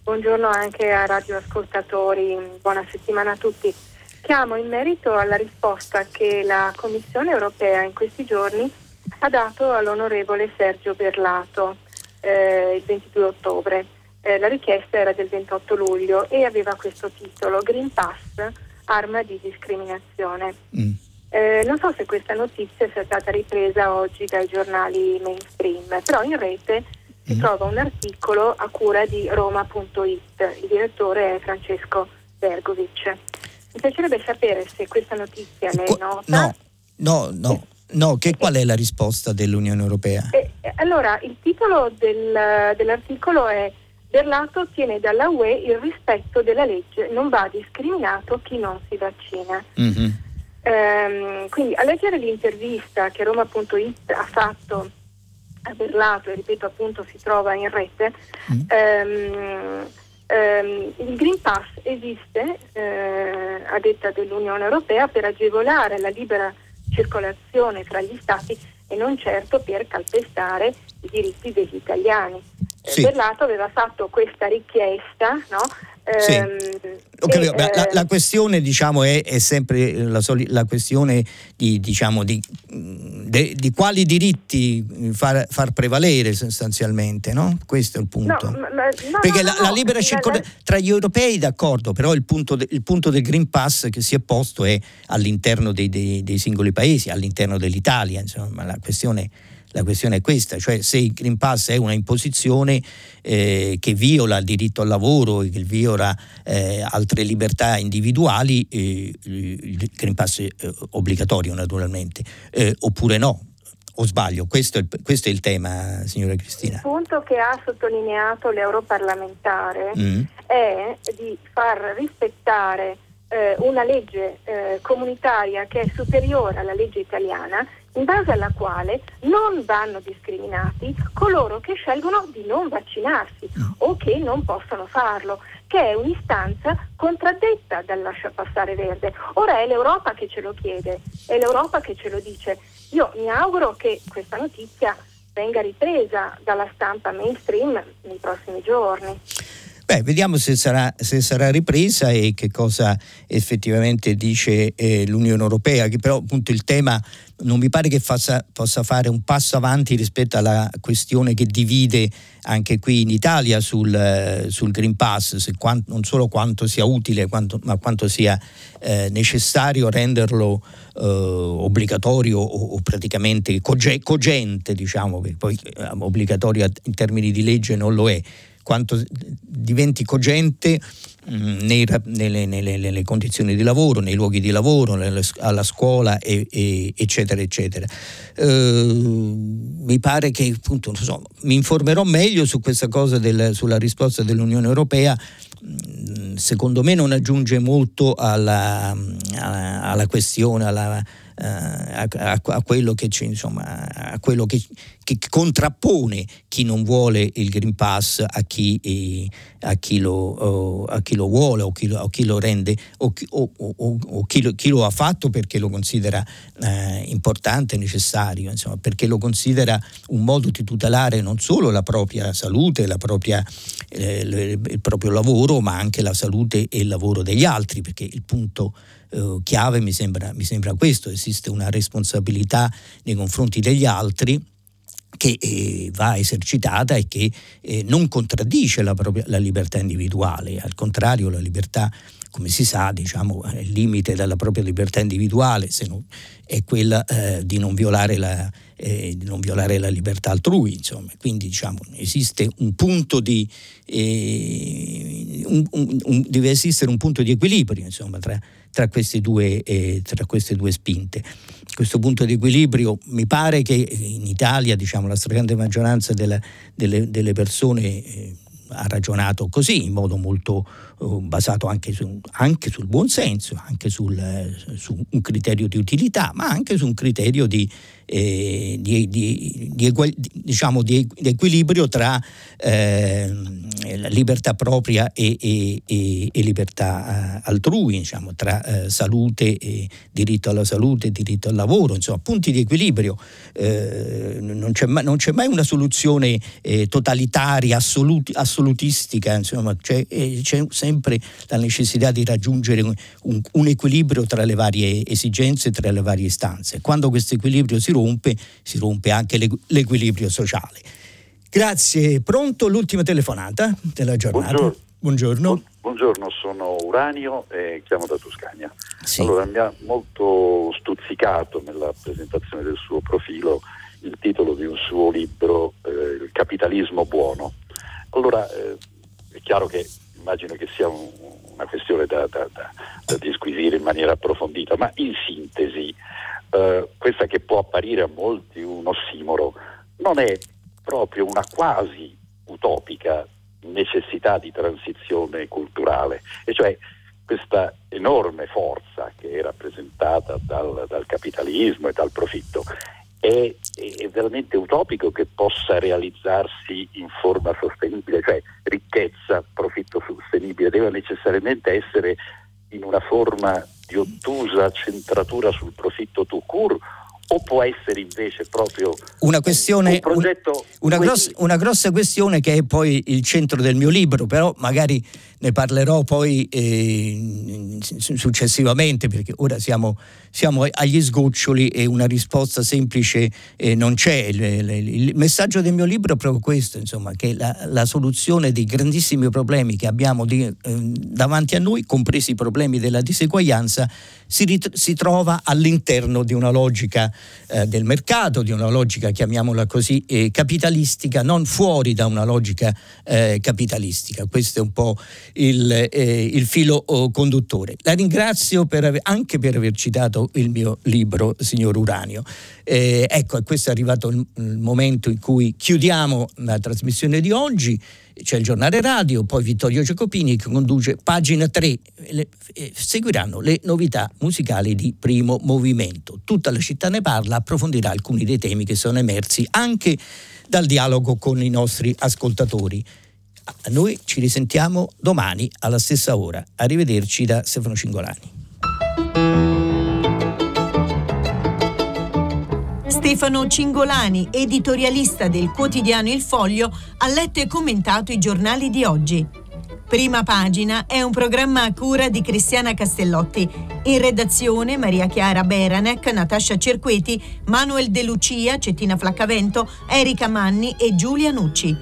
Buongiorno anche ai radioascoltatori, buona settimana a tutti. Chiamo in merito alla risposta che la Commissione europea in questi giorni ha dato all'onorevole Sergio Berlato eh, il 22 ottobre. Eh, la richiesta era del 28 luglio e aveva questo titolo Green Pass, arma di discriminazione. Mm. Eh, non so se questa notizia sia stata ripresa oggi dai giornali mainstream, però in rete si mm. trova un articolo a cura di Roma.it. Il direttore è Francesco Bergovic. Mi piacerebbe sapere se questa notizia lei è nota. No, no, no. No, che, qual è la risposta dell'Unione Europea? Eh, allora, il titolo del, dell'articolo è Berlato ottiene dalla UE il rispetto della legge, non va discriminato chi non si vaccina. Mm-hmm. Ehm, quindi a leggere l'intervista che Roma.it ha fatto a Berlato, e ripeto appunto si trova in rete, mm. ehm, ehm, il Green Pass esiste, eh, a detta dell'Unione Europea, per agevolare la libera circolazione tra gli Stati e non certo per calpestare i diritti degli italiani. Sì. Berlato aveva fatto questa richiesta no? Sì. Ehm, okay, e, la, la, questione diciamo, è, è, sempre la, soli, la questione di, diciamo, di, de, di, quali diritti far, far, prevalere sostanzialmente, no? Questo è il punto. No, ma, no, Perché no, la, libera circolazione tra gli europei d'accordo, però il punto, de, il punto, del Green Pass che si è posto è all'interno dei, dei, dei singoli paesi, all'interno dell'Italia, insomma, la questione la questione è questa, cioè se il Green Pass è una imposizione eh, che viola il diritto al lavoro, che viola eh, altre libertà individuali, eh, il Green Pass è eh, obbligatorio naturalmente, eh, oppure no. O sbaglio, questo è, il, questo è, il, tema, signora Cristina. Il punto che ha sottolineato l'europarlamentare mm. è di far rispettare eh, una legge comunitaria che è superiore alla legge italiana in base alla quale non vanno discriminati coloro che scelgono di non vaccinarsi o che non possono farlo, che è un'istanza contraddetta dal lascia passare verde. Ora è l'Europa che ce lo chiede, è l'Europa che ce lo dice. Io mi auguro che questa notizia venga ripresa dalla stampa mainstream nei prossimi giorni. Beh, vediamo se sarà, se sarà, ripresa e che cosa effettivamente dice eh, l'Unione Europea, che però appunto il tema non mi pare che faccia, possa fare un passo avanti rispetto alla questione che divide anche qui in Italia sul, sul Green Pass, quanto, non solo quanto sia utile, quanto, ma quanto sia eh, necessario renderlo eh, obbligatorio o, o praticamente cogente, diciamo, che poi eh, obbligatorio in termini di legge non lo è quanto diventi cogente mm, nei, nelle, nelle, nelle, condizioni di lavoro, nei luoghi di lavoro, nelle, alla scuola, e, e, eccetera, eccetera. Uh, mi pare che appunto, so, mi informerò meglio su questa cosa del, sulla risposta dell'Unione Europea. Mm, secondo me non aggiunge molto alla, alla, alla questione, alla, eh, a, a, a, quello che, insomma, a quello che, che, contrappone chi non vuole il Green Pass a chi, eh, a chi, lo, a chi lo, vuole o chi, o chi lo rende o, o, o chi, lo, chi, lo, ha fatto perché lo considera eh, importante necessario, insomma, perché lo considera un modo di tutelare non solo la propria salute, la propria, eh, il proprio lavoro, ma anche la salute e il lavoro degli altri, perché il punto eh, chiave mi sembra, mi sembra questo, esiste una responsabilità nei confronti degli altri che eh, va esercitata e che eh, non contraddice la, propria, la libertà individuale, al contrario la libertà come si sa, diciamo, il limite della propria libertà individuale non, è quella eh, di, non la, eh, di, non violare la, libertà altrui. Insomma. Quindi diciamo, esiste un punto di, eh, un, un, un, deve esistere un punto di equilibrio insomma, tra, tra, queste due, eh, tra, queste due, spinte. Questo punto di equilibrio mi pare che in Italia diciamo, la stragrande maggioranza della, delle, delle, persone eh, ha ragionato così, in modo molto uh, basato anche, su, anche, sul buon senso, anche sul, uh, su un criterio di utilità, ma anche su un criterio di, eh, di, di, diciamo di, equilibrio tra eh, libertà propria e, e, e, e libertà eh, altrui, diciamo, tra eh, salute e diritto alla salute diritto al lavoro, insomma, punti di equilibrio. Eh, non c'è, mai, non, c'è mai, una soluzione eh, totalitaria, assoluti, assolutistica, insomma, c'è, c'è, sempre la necessità di raggiungere un, un equilibrio tra le varie esigenze, tra le varie istanze. Quando questo equilibrio si rompe, rompe, si rompe anche l'equilibrio sociale. Grazie, pronto l'ultima telefonata della giornata. Buongiorno. Buongiorno. Buongiorno, sono Uranio e chiamo da Toscania. Sì. Allora, mi ha molto stuzzicato nella presentazione del suo profilo il titolo di un suo libro, eh, Il capitalismo buono. Allora, eh, è chiaro che immagino che sia un, una questione da, da, da, da, disquisire in maniera approfondita, ma in sintesi, eh, questa che può apparire a molti un ossimoro, non è proprio una quasi utopica necessità di transizione culturale, e cioè questa enorme forza che è rappresentata dal, dal capitalismo e dal profitto. È, è, veramente utopico che possa realizzarsi in forma sostenibile, cioè ricchezza, profitto sostenibile, deve necessariamente essere in una forma di ottusa centratura sul profitto tout court o può essere invece proprio una, questione, un progetto una, grossa, una, grossa, questione che è poi il centro del mio libro, però magari ne parlerò poi eh, successivamente perché ora siamo, siamo, agli sgoccioli e una risposta semplice eh, non c'è. Il, messaggio del mio libro è proprio questo, insomma, che la, la soluzione dei grandissimi problemi che abbiamo di, eh, davanti a noi, compresi i problemi della diseguaglianza, si, rit- si trova all'interno di una logica eh, del mercato, di una logica, chiamiamola così, eh, capitalistica, non fuori da una logica eh, capitalistica. Questo è un po' il, eh, il filo oh, conduttore. La ringrazio per aver, anche per aver citato il mio libro, signor Uranio. Eh, ecco, questo è arrivato il, il momento in cui chiudiamo la trasmissione di oggi c'è il giornale radio, poi Vittorio Giacopini che conduce pagina 3, le, eh, seguiranno le novità musicali di primo movimento. Tutta la città ne parla, approfondirà alcuni dei temi che sono emersi anche dal dialogo con i nostri ascoltatori. Noi ci risentiamo domani alla stessa ora. Arrivederci da Stefano Cingolani. Stefano Cingolani, editorialista del quotidiano Il Foglio, ha letto e commentato i giornali di oggi. Prima pagina è un programma a cura di Cristiana Castellotti. In redazione Maria Chiara Beranec, Natascia Cerqueti, Manuel De Lucia, Cettina Flaccavento, Erika Manni e Giulia Nucci.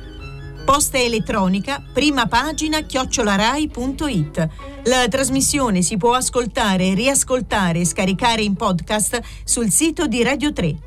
Posta elettronica, prima pagina chiocciolarai.it. La trasmissione si può ascoltare, riascoltare e scaricare in podcast sul sito di Radio 3